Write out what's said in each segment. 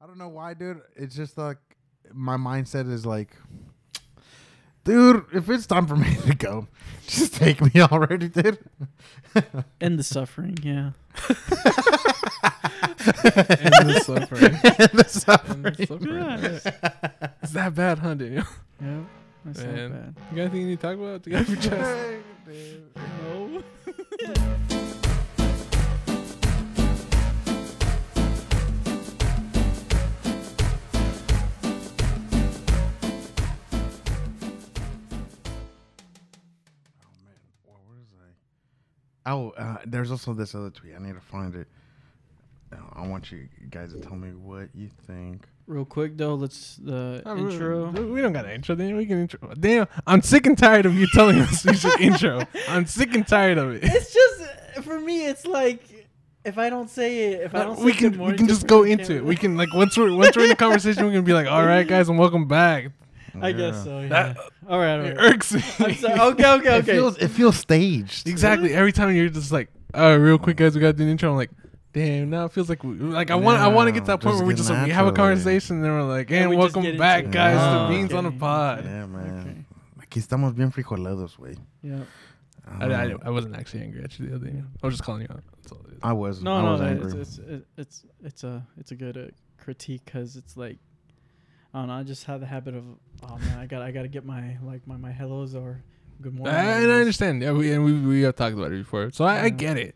I don't know why, dude. It's just like my mindset is like, dude, if it's time for me to go, just take me already, dude. End the suffering. Yeah. End the suffering. the And suffering. the suffering. Yeah. It's that bad, huh, Daniel? Yeah. That's not Man. bad. You got anything you need to talk about? To get off your chest? No. Oh, uh, there's also this other tweet. I need to find it. I want you guys to tell me what you think. Real quick though, let's the Uh, we- intro. We don't got an intro. Daniel. We can intro. Damn, I'm sick and tired of you telling us we should intro. I'm sick and tired of it. It's just for me. It's like if I don't say it, if I don't, we say can good we can to just go into can it. We can like once we're once we're in the conversation, we can be like, all right, guys, and welcome back. I Yeah. guess so. Yeah. That- all right. All It right. irks me. I'm sorry. Okay. Okay. It Okay. feels it feels staged. exactly. Every time you're just like, oh, real quick, guys, we got to do an intro. I'm like. Damn! Now it feels like we, like I want I want to get to that No, point where we just just like, we have a naturally. conversation and then we're like, And and we just welcome into back, it. guys, Oh, to Beans on the okay. Pod. Yeah, man. Okay. Aquí estamos bien frijolados, güey. Yeah. I, I, I wasn't actually angry at you the other day. I was just calling you out. That's all it is. I was. No, I no, was no angry. it's, it's it's it's it's a it's a good uh, critique because it's like I don't know. I just have the habit of oh man, I got I got to get my like my my hellos or good morning. I, and I understand. Yeah, we and we we have talked about it before, so I, I get it.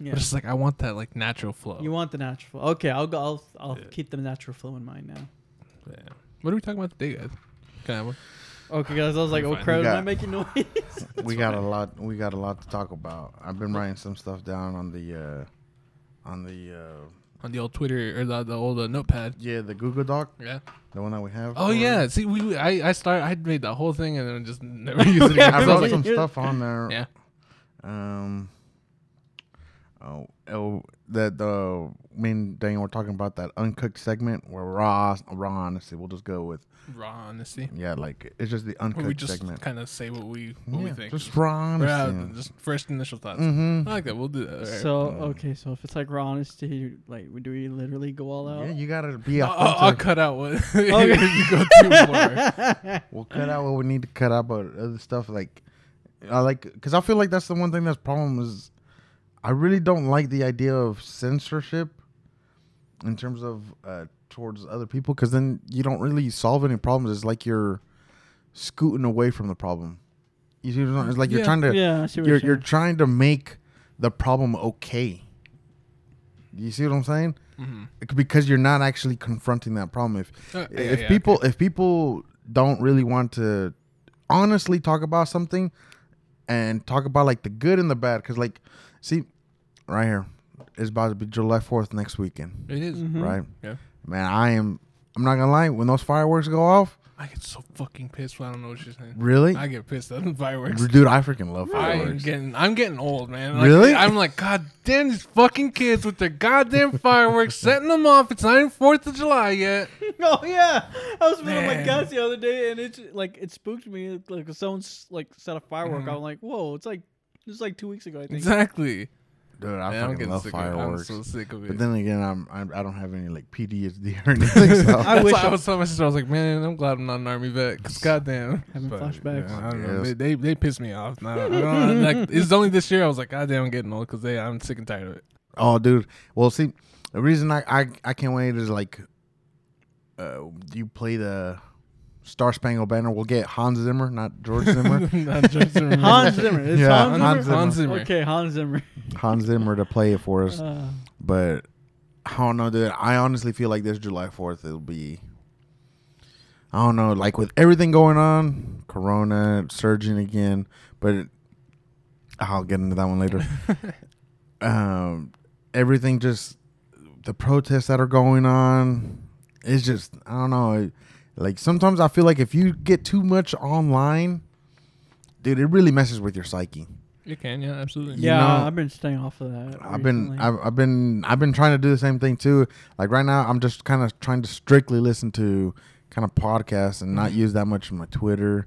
Yeah. But it's just like I want that like natural flow. You want the natural flow? Okay, I'll go. I'll I'll Yeah. keep the natural flow in mind now. Yeah. What are we talking about today, guys? Can I have one? Okay, guys. I was like, oh fine. crap, We am I got- making noise? we got a lot. We got a lot to talk about. I've been writing some stuff down on the, uh on the, uh On the old Twitter or the the old uh, notepad. yeah, the Google Doc, Yeah. the one that we have. Oh yeah. See, we we- I I started. I made that whole thing and then just never used it again. I wrote some stuff on there. Yeah. Um. Oh, oh, that the me and Daniel were talking about that uncooked segment where raw, raw honesty. We'll just go with raw honesty. yeah, like it's just the Where uncooked we just segment. kind of say what we what we think. just raw Yeah, just first initial thoughts. mm-hmm. I like that. We'll do that. All right. so okay, so if it's like raw honesty, like do we literally go all out? Yeah, you gotta be I'll, I'll, I'll cut out what Okay. you go too far. We'll cut out what we need to cut out, but other stuff like I like because I feel like that's the one thing that's problem is I really don't like the idea of censorship in terms of uh, towards other people because then you don't really solve any problems. It's like you're scooting away from the problem. You see, what I'm it's like you're Yeah. trying to yeah, I see what you're you're, you're trying to make the problem okay. You see what I'm saying? Mhm. Because you're not actually confronting that problem. If Uh, if yeah, people if people don't really want to honestly talk about something and talk about like the good and the bad because like see right here it's about to be july 4th next weekend It is. Mhm. right Yeah. Man i am i'm not gonna lie when those fireworks go off I get so fucking pissed when I don't know what she's saying. really I get pissed at the fireworks. dude i freaking love fireworks. I'm getting, I'm getting old, man. Like, Really? I'm like, God damn these fucking kids with their goddamn fireworks, setting them off. It's not even Fourth of July yet. Oh yeah, I was with my Man. guys the other day, and it like it spooked me. Like someone's like set a firework. Mhm. I'm like, whoa! It's like it's like two weeks ago. I think. Exactly. Dude i Man, I'm fucking getting love sick of it. I'm fireworks so sick of it. but then again I'm, I'm i don't have any like ptsd or anything so I That's wish why I I- was telling my sister, I was like, man, I'm glad I'm not an army vet. Cause goddamn, Having But, flashbacks. yeah, I don't know. Yes. They, they they piss me off. Now, I don't, like it's only this year. I was like, goddamn, I'm getting old because I'm sick and tired of it. Oh, dude. Well, see, the reason I I, I can't wait is like, uh, you play the Star Spangled Banner. We'll get Hans Zimmer, not George Zimmer. Not George Zimmer. Hans Zimmer. It's Yeah, Hans, Hans Zimmer. Zimmer. Hans Zimmer. Okay, Hans Zimmer. Hans Zimmer to play it for us. Uh, But I don't know, dude. I honestly feel like this July Fourth it'll be. I don't know, like with everything going on, Corona surging again, but I'll get into that one later. um, everything just the protests that are going on is just I don't know. Like sometimes I feel like if you get too much online, dude, it really messes with your psyche. You can, yeah, absolutely. You yeah, know, I've been staying off of that. I've been. I've, I've been I've been trying to do the same thing too. Like right now, I'm just kind of trying to strictly listen to kind of podcasts and not Mhm. use that much of my Twitter,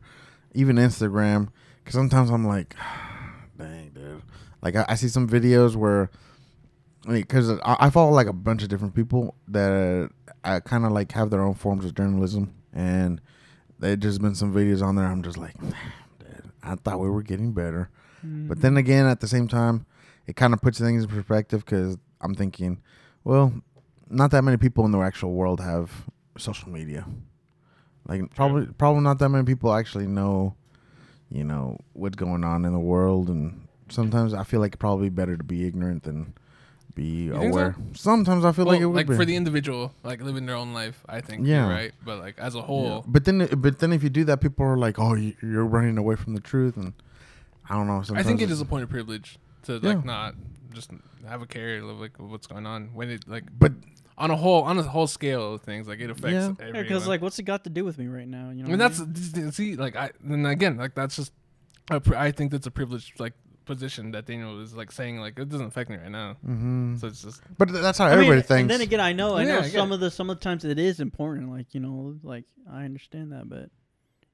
even Instagram. Because sometimes I'm like, dang, dude. Like I, I see some videos where, because I, I follow like a bunch of different people that uh, kind of like have their own forms of journalism, and there's just been some videos on there. I'm just like, dude, I thought we were getting better, mm-hmm. but then again, at the same time, it kind of puts things in perspective because I'm thinking, well, not that many people in the actual world have social media. Like probably probably not that many people actually know, you know, what's going on in the world and sometimes I feel like it's probably better to be ignorant than be think so? aware. Sometimes I feel like it Well, would like be. for the individual, like living their own life. I think. Yeah. Yeah. Right. But like as a Yeah. whole. But then but then if you do that people are like, "Oh, you- you're running away from the truth." And I don't know, I think it's- a point of privilege to Yeah. like not just have a care of like what's going on when it like but on a whole on a whole scale of things like it affects Yeah. everyone. Yeah, because like, what's it got to do with me right now? You know. I mean what that's see like I then again like that's just a I think that's a privilege like position that Daniel was like saying like it doesn't affect me right now. Mm-hmm. So it's just but that's how I mean, everybody thinks. And then again, I know, I Yeah, know I some it. of the some of the times it is important. Like you know, like I understand that, but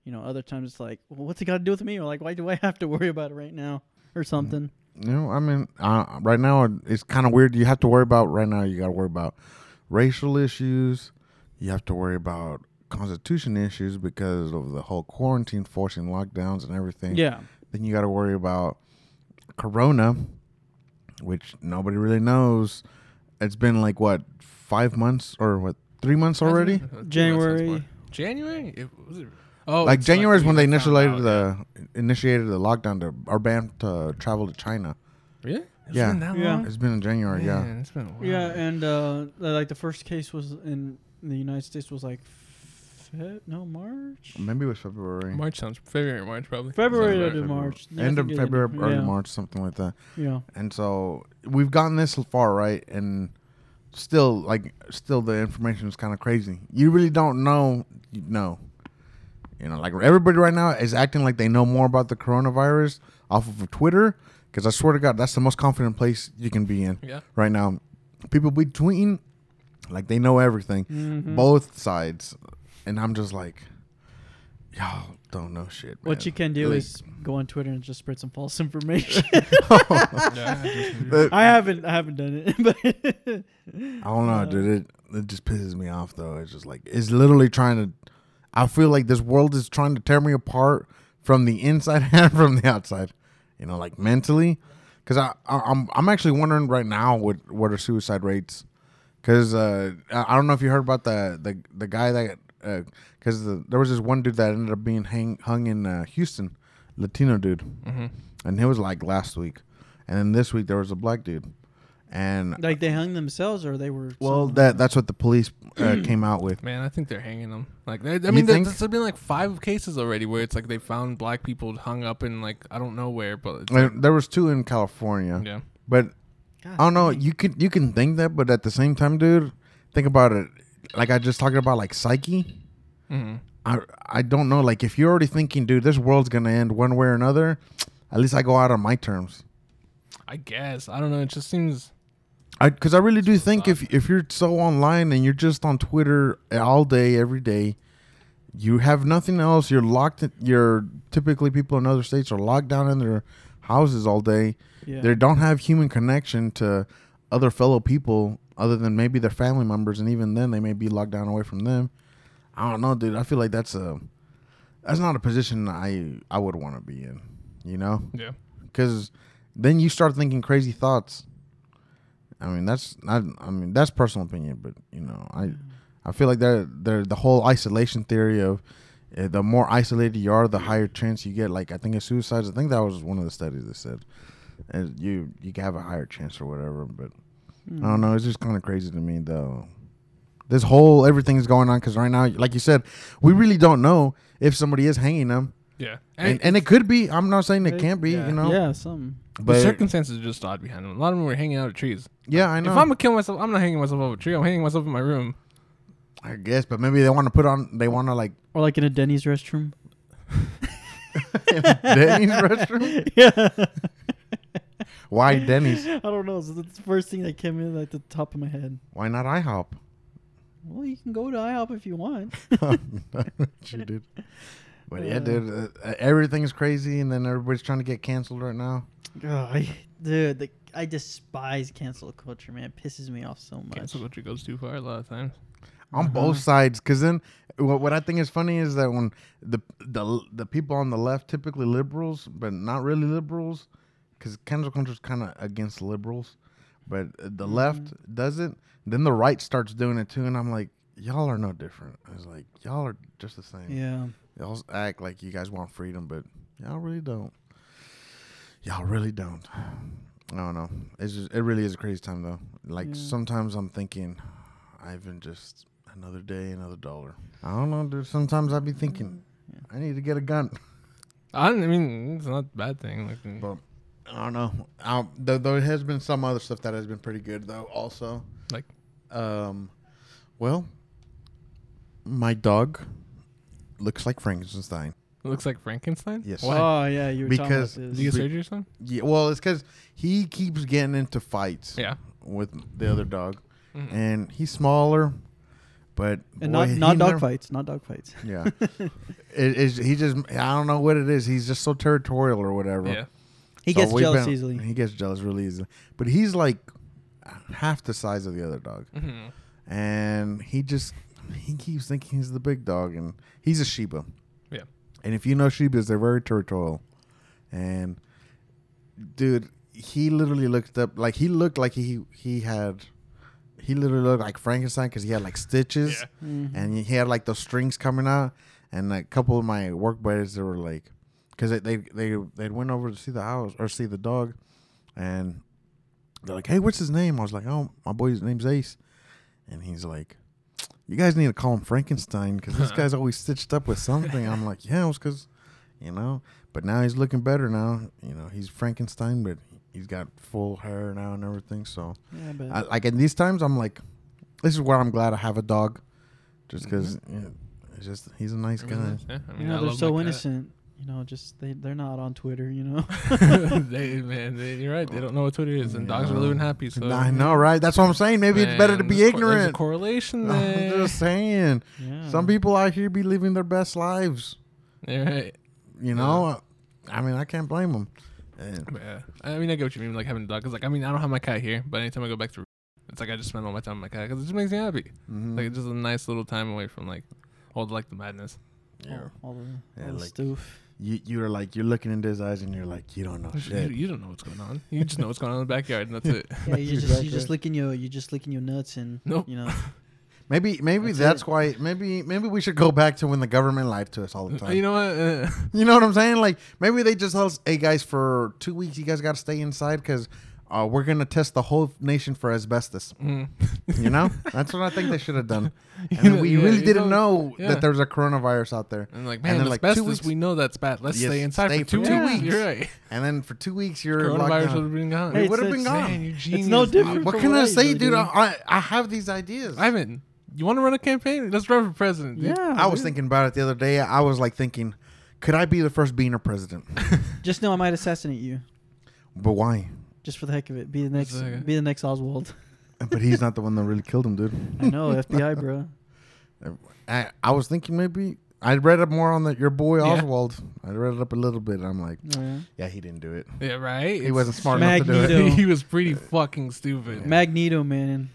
you know, other times it's like, well, what's it got to do with me? Or like, why do I have to worry about it right now or something? You know, I mean, uh, right now it's kind of weird. You have to worry about right now. You got to worry about racial issues. You have to worry about constitution issues because of the whole quarantine, forcing lockdowns and everything. Yeah. Then you got to worry about Corona, which nobody really knows. It's been like what five months or what three months already? That's- that's January. January? It, was it? Oh, like it's January is when they initiated out, the initiated the lockdown to our ban to travel to China. yeah. Really? It's Yeah. been that Yeah. It's been in January, yeah. It's been a while. Yeah, and uh, like the first case was in the United States was like, Fe- no March. Maybe it was February. March sounds February, March probably. February to right. March. End of February, ended- early yeah. March, something like that. Yeah. And so we've gotten this far, right? And still, like, still the information is kind of crazy. You really don't know. You know. You know, like everybody right now is acting like they know more about the coronavirus off of Twitter. Because I swear to God, that's the most confident place you can be in Yeah. right now. People be tweeting like they know everything, Mhm. both sides, and I'm just like, y'all don't know shit. What you can do Like- is go on Twitter and just spread some false information. I just- But- I haven't, I haven't done it, but I don't know, Uh, dude. It it just pisses me off though. It's just like it's literally trying to. I feel like this world is trying to tear me apart from the inside and from the outside. You know, like mentally, because I, I I'm I'm actually wondering right now what what are suicide rates? Because uh, I I don't know if you heard about the the the guy that because the there was this one dude that ended up being hang, hung in uh, Houston, Latino dude, Mhm. and it was like last week, and then this week there was a black dude, and like they hung themselves or they were. well, some- that that's what the police uh, came out with. Man, I think they're hanging them. Like, they, I mean, think? there's, there's been like five cases already where it's like they found black people hung up in like I don't know where, but it's Uh, like, there was two in California, yeah, but God I don't know. dang. You can you can think that, but at the same time, dude, think about it. Like I just talking about like psyche. hmm I I don't know. Like if you're already thinking, dude, this world's gonna end one way or another. At least I go out on my terms. I guess I don't know. It just seems I because I really do think if if you're so online and you're just on Twitter all day every day, you have nothing else. You're locked. In, you're typically people in other states are locked down in their houses all day. Yeah. They don't have human connection to other fellow people other than maybe their family members, and even then they may be locked down away from them. I don't know, dude. I feel like that's a that's not a position I I would want to be in. You know, yeah. because then you start thinking crazy thoughts. I mean, that's not. I mean, that's personal opinion, but you know, I I feel like they're they're the whole isolation theory of uh, the more isolated you are, the higher chance you get. Like I think of suicides. I think that was one of the studies that said uh, you you have a higher chance or whatever. But I don't know. It's just kind of crazy to me though. This whole everything's going on because right now, like you said, we really don't know if somebody is hanging them, Yeah, and, and it could be. I'm not saying it It- can't be. yeah. You know, Yeah, some. the but circumstances are just odd behind them. A lot of them were hanging out of trees. yeah, I know. If I'm gonna kill myself, I'm not hanging myself off a tree. I'm hanging myself in my room. I guess, but maybe they want to put on. They want to like Or like in a Denny's restroom. Denny's restroom. yeah. Why Denny's? I don't know. So that's the first thing that came in at the top of my head. Why not IHOP? Well, you can go to IHOP if you want. you did. But yeah, Uh. dude, uh, everything's crazy, and then everybody's trying to get canceled right now. Oh, I, dude, the, I despise cancel culture, man. It pisses me off so much. Cancel culture goes too far a lot of times. on Uh-huh. both sides. Because then, what, what I think is funny is that when the the the people on the left, typically liberals, but not really liberals, because cancel culture is kind of against liberals, but uh, the left does it. Then the right starts doing it too, and I'm like, y'all are no different. It's like y'all are just the same. Yeah. Y'all act like you guys want freedom, but y'all really don't. Y'all really don't. I don't know. It's just it really is a crazy time though. Like Yeah. sometimes I'm thinking, Ivan, just another day, another dollar. I don't know, dude. Sometimes I'd be thinking, I need to get a gun. I, I mean, it's not a bad thing. Like, mm, But I don't know. Um, though, though it has been some other stuff that has been pretty good though. Also, like um, well, my dog looks like Frankenstein. it looks like Frankenstein. Yes. Why? Oh yeah, you were Because- talking about Did you get surgery or something? Yeah, well, it's because he keeps getting into fights Yeah. with the other dog, Mhm. and he's smaller, but and boy, not not dog never- fights, not dog fights. Yeah, it is. He just I don't know what it is. He's just so territorial or whatever. Yeah. He So gets jealous been- easily. He gets jealous really easily, but he's like half the size of the other dog, hmm and he just he keeps thinking he's the big dog, and he's a Shiba. Yeah. And if you know Shibas, they're very territorial. And dude, he literally looked up like he looked like he he had he literally looked like Frankenstein because he had like stitches Yeah. Mhm. and he had like those strings coming out. And a couple of my work buddies they were like, because they they they they went over to see the house or see the dog, and they're like, "Hey, what's his name?" I was like, "Oh, my boy's name's Ace," and he's like, "You guys need to call him Frankenstein because this guy's always stitched up with something." I'm like, "Yeah, it was because, you know." But now he's looking better now. You know, he's Frankenstein, but he's got full hair now and everything. So, yeah, but I, like in these times, I'm like, this is where I'm glad I have a dog, just because mm-hmm. it's just he's a nice I guy. yeah, I mean, you know I they're so innocent. cat. Innocent. You know, just they they're not on Twitter. You know. they, man, they, you're right. They don't know what Twitter is, and dogs are living happy. So I know, right? That's what I'm saying. Maybe it's better to be there's cor- There's a ignorant. correlation I'm just saying. yeah. Some people out here be living their best lives. You're right. You know, I mean, I can't blame them. Yeah. I mean, I get what you mean, like having a dog. Cause like, I mean, I don't have my cat here, but anytime I go back to, it's like I just spend all my time with my cat because it just makes me happy. mhm. Like it's just a nice little time away from like all the, like the madness. yeah. all, all the, Yeah, all the like- stoof. You you're like you're looking into his eyes and you're like you don't know shit. you don't know what's going on. You just know what's going on in the backyard, and that's it. Yeah, you just Exactly. you just licking your you're just licking your nuts and Nope. you know. Maybe maybe That's that's, why maybe maybe we should go back to when the government lied to us all the time. You know what? Uh, You know what I'm saying? Like maybe they just tell us, "Hey guys, for two weeks you guys got to stay inside because uh, we're gonna test the whole nation for asbestos." mm. You know, that's what I think they should have done. You And know, we yeah, really didn't know- know yeah. that there's a coronavirus out there. And like, And man, then, like, two asbestos, weeks- we know that's bad. Let's Yes, stay inside stay for two for two weeks. weeks. You're right. And then for two weeks you're Coronavirus down. would have been gone. It would have been gone. Man, you genius. no dude. different What can I say, dude? do. I I have these ideas. Ivan, you want to run a campaign? Let's run for president. dude. Yeah. I was dude. thinking about it the other day. I was like thinking, could I be the first Beaner president? Just know I might assassinate you, but why? Just for the heck of it. Be the next. Just, uh, Be the next Oswald. But he's not the one that really killed him, dude. I know FBI, bro. I, I was thinking maybe I read up more on the, your boy Yeah. Oswald. I read it up a little bit. And I'm like, Oh, yeah. yeah, he didn't do it. Yeah, right. He It's- wasn't smart enough to do it. he was pretty fucking stupid. Magneto, man.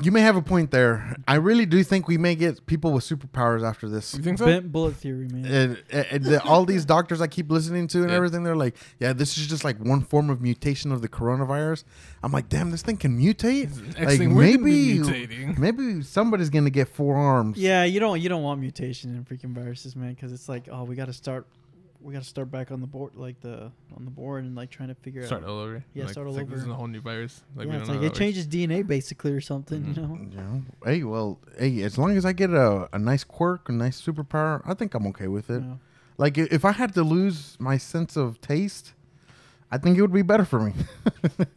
You may have a point there. I really do think we may get people with superpowers after this. You think so? Bent bullet theory, man. And, and the, all these doctors I keep listening to and Yeah. everything, they're like, yeah, this is just like one form of mutation of the coronavirus. I'm like, damn, this thing can mutate. Like thing we're gonna maybe, maybe somebody's gonna get four arms. Yeah, you don't you don't want mutation in freaking viruses, man, because it's like, oh, we got to start, we got to start back on the board, like the on the board, and like trying to figure Start out. all over. Yeah, like, start it's all like, This is a whole new virus. Like, we yeah, don't it's know like it that changes DNA basically or something, Mhm. you know. You know, hey, well, hey, as long as I get a, a nice quirk, a nice superpower, I think I'm okay with it. Yeah. Like if I had to lose my sense of taste, I think it would be better for me.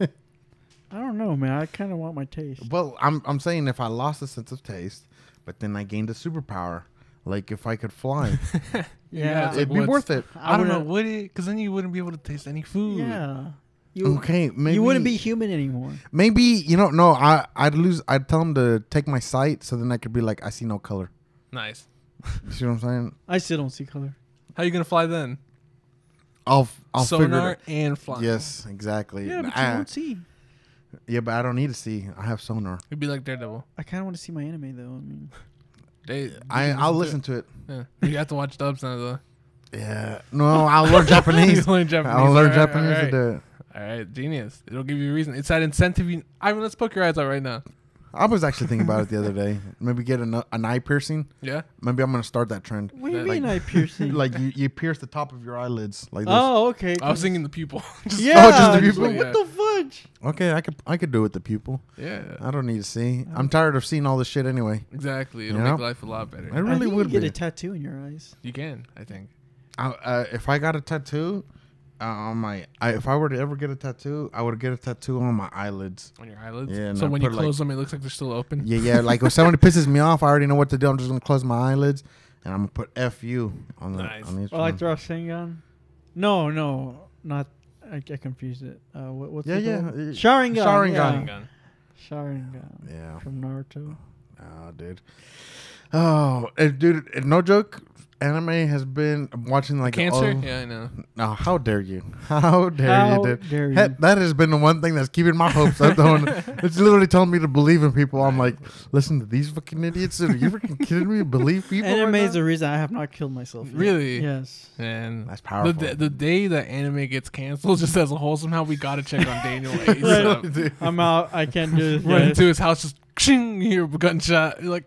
I don't know, man. I kind of want my taste. well, I'm I'm saying if I lost the sense of taste, but then I gained a superpower, like if I could fly, Yeah, it'd like, be worth it. I don't know. wouldn't- it? Because then you wouldn't be able to taste any food. Yeah. You Okay, maybe you wouldn't be human anymore. Maybe you don't know, no, I I'd lose. I'd tell them to take my sight, so then I could be like, I see no color. Nice. You see what I'm saying? I still don't see color. How are you gonna fly then? I'll I'll figure Sonar it. and fly. Yes, exactly. Yeah, but you I- won't see. Yeah, but I don't need to see. I have sonar. It'd be like Daredevil. I kind of want to see my anime though. I mean, They, I, I'll listen to it. Yeah, you have to watch dubs now though. Yeah. No, I'll learn Japanese. Learn Japanese. I'll learn Japanese to do it. All right, genius. It'll give you a reason. It's that incentive. You, I mean, let's poke your eyes out right now. I was actually thinking about it the other day. Maybe get an, an eye piercing. Yeah. Maybe I'm gonna start that trend. what do you That- mean eye piercing? like you, you pierce the top of your eyelids like this. oh, okay. I was thinking the pupil. Just- yeah. Oh, just the just pupil? like, What the fudge? Okay, I could I could do it with the pupil. yeah. I don't need to see. I'm tired of seeing all this shit anyway. Exactly. It'll You know? make life a lot better. I I really think would you get be. a tattoo in your eyes. You can, I think. I, uh, if I got a tattoo on my, I, if I were to ever get a tattoo, I would get a tattoo on my eyelids. On your eyelids. Yeah, So when you put, like- close them, it looks like they're still open. Yeah, yeah. Like if somebody pisses me off, I already know what to do. I'm just gonna close my eyelids and I'm gonna put "f you" on the Nice. on each Oh, like one. throw a Sharingan? No, no, not. I, I confused it. Uh, what, what's Yeah, it yeah, called? uh, Sharingan. Sharingan. Yeah. Gun. Sharingan Yeah. from Naruto. Oh, dude. Oh, dude. No joke. Anime has been watching like Cancer? all- Yeah, I know. No, how dare you? How dare How you, dude? dare you? That, that has been the one thing that's keeping my hopes up. though, it's literally telling me to believe in people. I'm like, listen to these fucking idiots. Are you freaking kidding me? Believe people? right Anime is now? the reason I have not killed myself. yet. Really? Yes. And That's the, powerful. d- the day that anime gets canceled, just as a whole, somehow we gotta check on Daniel. Right. ASAP. Dude. I'm out. I can't do this. Run into his house, just ching, you hear a gunshot. You're like,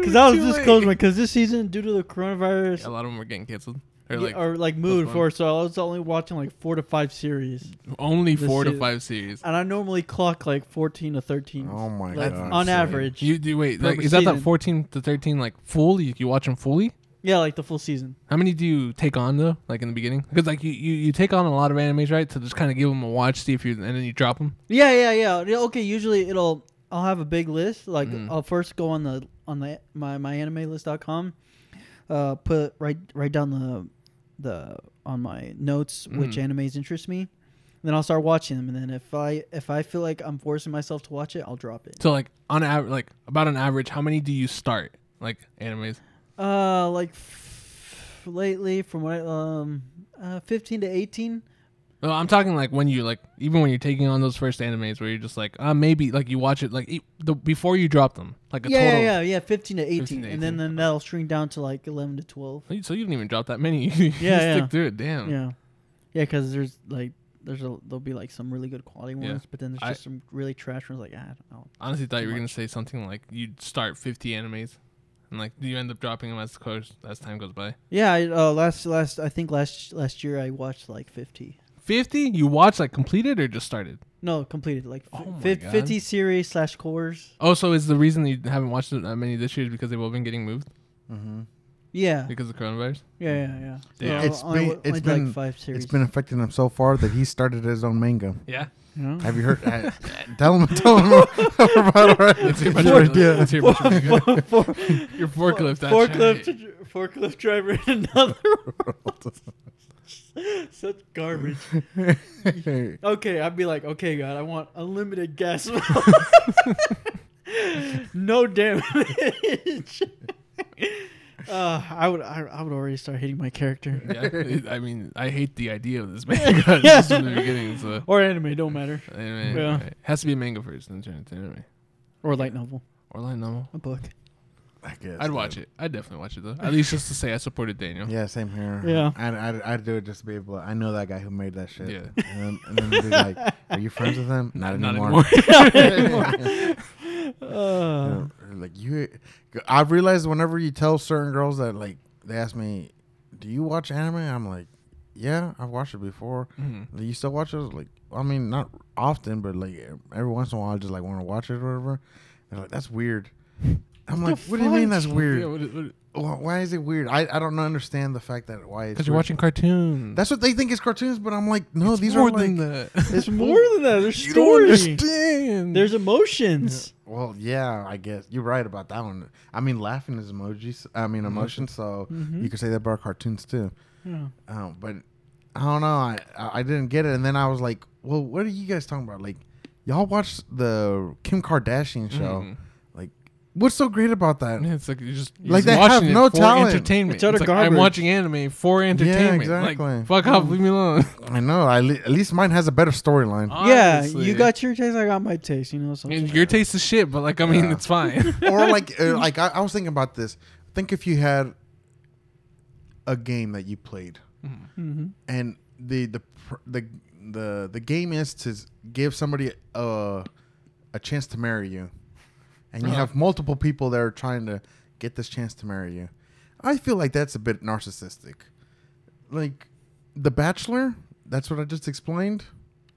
Because I was this close, because this season, due to the coronavirus, A lot of them are getting canceled. Or yeah, like or like moved for, so I was only watching like four to five series, only this four to five series. and I normally clock like fourteen to thirteen. Oh my like, god! on average. You do wait, like is that that fourteen to thirteen like full? You, you watch them fully? Yeah, like the full season. How many do you take on though? Like in the beginning, because like you, you, you take on a lot of animes, right? To just kind of give them a watch, see if you, and then you drop them. Yeah, yeah, yeah. Yeah, Okay, usually it'll I'll have a big list. Like Mm. I'll first go on the on the my myanimelist.com, uh, put write write down the the on my notes which Mm. animes interest me. Then I'll start watching them, and then if I if I feel like I'm forcing myself to watch it, I'll drop it. So like on average, like about an average, how many do you start like animes? Uh, like f- lately, from what I, um, uh, fifteen to eighteen. No, I'm talking like when you like even when you're taking on those first animes where you're just like uh maybe like you watch it like e- the before you drop them like a Yeah, total. yeah, yeah, yeah, fifteen to eighteen, 15 to and then then that'll shrink down to like eleven to twelve. So you- didn't even drop that many. you Yeah, yeah. stick through it. Damn. Yeah, yeah, because there's like there's a there'll be like some really good quality Yeah. ones, but then there's I- just some really trash ones. Like I don't know. Honestly, thought you were Too gonna say something like you'd start 50 animes, and like do you end up dropping them as course as time goes by? Yeah, I, uh, last last I think last last year I watched like fifty. 50? You watched like completed or just started? No, completed like Oh f- my fif- God. fifty series slash cores. Oh, so is the reason you haven't watched that many this year is because they've all been getting moved Mm-hmm. Yeah, because of the coronavirus? yeah, yeah, yeah. Damn. So It's I been- wa- it's did, been- like five series. It's been affecting him so far that he started his own manga. Yeah. you know? Have you heard? uh, tell him, tell him about it. Let's hear It's about your your, idea. let's hear about your, For- for- your forklift. That's forklift, right. forklift driver in another world. Such garbage. Okay, I'd be like, okay, God, I want unlimited gas. no damage. uh, I would, I, I would already start hating my character Yeah, I mean, I hate the idea of this manga just from the beginning. So, or anime. Don't matter. anyway, Yeah. right. has to be a manga first, then turn it to anime Or light novel, or light novel. a book. I guess. I'd watch it. I'd definitely watch it though. At least just to say I supported Daniel. Yeah, same here. Yeah. I'd, I'd, I'd do it just to be able. I know that guy who made that shit. Yeah. And then, and then be like, "Are you friends with him? Not, Not anymore." Uh, Yeah, like you, I've realized whenever you tell certain girls that like they ask me, "Do you watch anime?" I'm like, "Yeah, I've watched it before." Mhm. Do you still watch it? Like, I mean, not often, but like every once in a while, I just like want to watch it or whatever. They're like, "That's weird." I'm like, "What do you mean that's weird? Yeah, what, what, Wh- Why is it weird? I, I don't understand the fact that why it's Because you're weird. watching cartoons. That's what they think is cartoons, but I'm like, no, It's these more are like than that. it's more than that. There's you don't story. understand. There's emotions. Well, yeah, I guess you're right about that one. I mean, laughing is emojis. I mean, emotion. So Mhm. you could say that about cartoons too. Yeah. Um, but I don't know. I I I didn't get it, and then I was like, well, what are you guys talking about? Like, y'all watch the Kim Kardashian show? Mhm. Like, what's so great about that? Yeah, it's like you're just you're Like, just they have watching it no for talent. entertainment. It's utter It's like, I'm garbage. watching anime for entertainment. exactly. Like, fuck off, leave me alone. I know. I le- at least mine has a better story Yeah, Honestly. you got your taste. I got my taste. You know, so And your taste is shit, but like I mean, Yeah. it's fine. or like uh, like I, I was thinking about this. Think if you had a game that you played, hmm and the the pr- the the the game is to give somebody a a chance to marry you, and you Uh-huh. have multiple people that are trying to get this chance to marry you. I feel like that's a bit narcissistic. Like The Bachelor, that's what I just explained.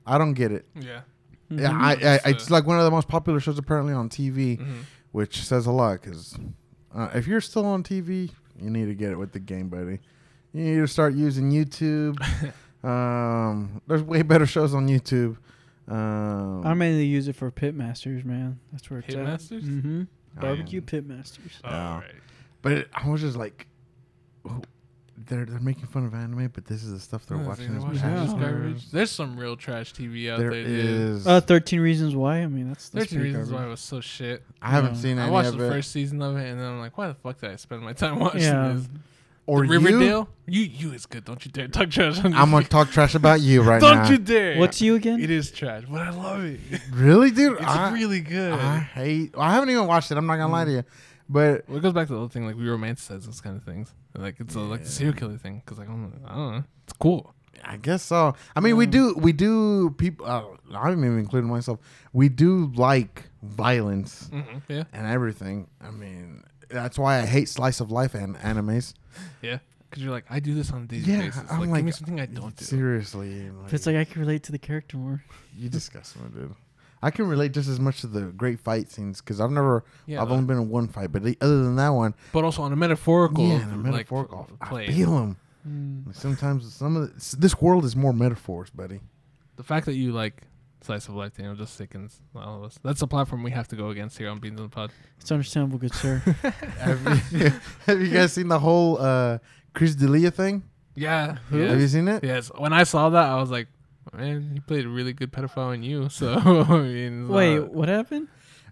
I don't get it. yeah. Yeah, Mhm. I, I, It's, it's uh, like one of the most popular shows apparently on TV Mhm. which says a lot because uh, if you're still on TV, you need to get it with the game, buddy. You need to start using YouTube. um, there's way better shows on YouTube. Um, I mainly use it for pitmasters, man. That's where it's Pitmasters? at. Mm-hmm. Barbecue Um, pitmasters. Yeah. Alright. but it, I was just like, oh, they're they're making fun of anime, but this is the stuff they're Yeah, watching. they're watching Yeah. garbage. There's some real trash TV out There there. dude. is. Uh, Thirteen Reasons Why. I mean, that's, that's 13 pretty Reasons Why garbage. was so shit. I haven't Yeah. seen any I watched of the it. first season of it, and then I'm like, why the fuck did I spend my time watching Yeah. this? Or you, Riverdale? You, you is good. Don't you dare talk trash on I'm gonna talk trash about you right now. Don't you dare. What's you again? It is trash, but I love it. really, dude? It's I, really good. I hate. I haven't even watched it. I'm not gonna lie to you, but well, it goes back to the whole thing, like we romanticize those kind of things. Like it's a, like the serial killer thing, because like I don't, I don't know, it's cool. I guess so. I mean, we do, we do. People, uh, I'm even including myself. We do like violence Mm-hmm. Yeah, and everything. I mean, that's why I hate slice of life and animes. yeah. Because you're like, I do this on a daily Yeah, basis. I'm like, like, give me something I don't do. Seriously, But it's like I can relate to the character more. you disgust me, dude. I can relate just as much to the great fight scenes because I've never, Yeah, I've only been in one fight, but the, other than that one, but also on a metaphorical, yeah, the like, metaphorical, I play. feel them. Mm. Sometimes some of the, this world is more metaphors, buddy. The fact that you like slice of life, Daniel, just sickens all of us. That's the platform we have to go against here on Beans on the Pod. It's understandable, good sir. have, you, have you guys seen the whole uh, Chris D'Elia thing? Yeah, Who? Have you seen it? yes. When I saw that, I was like, man, he played a really good pedophile in you. So I mean, Wait, not- what happened?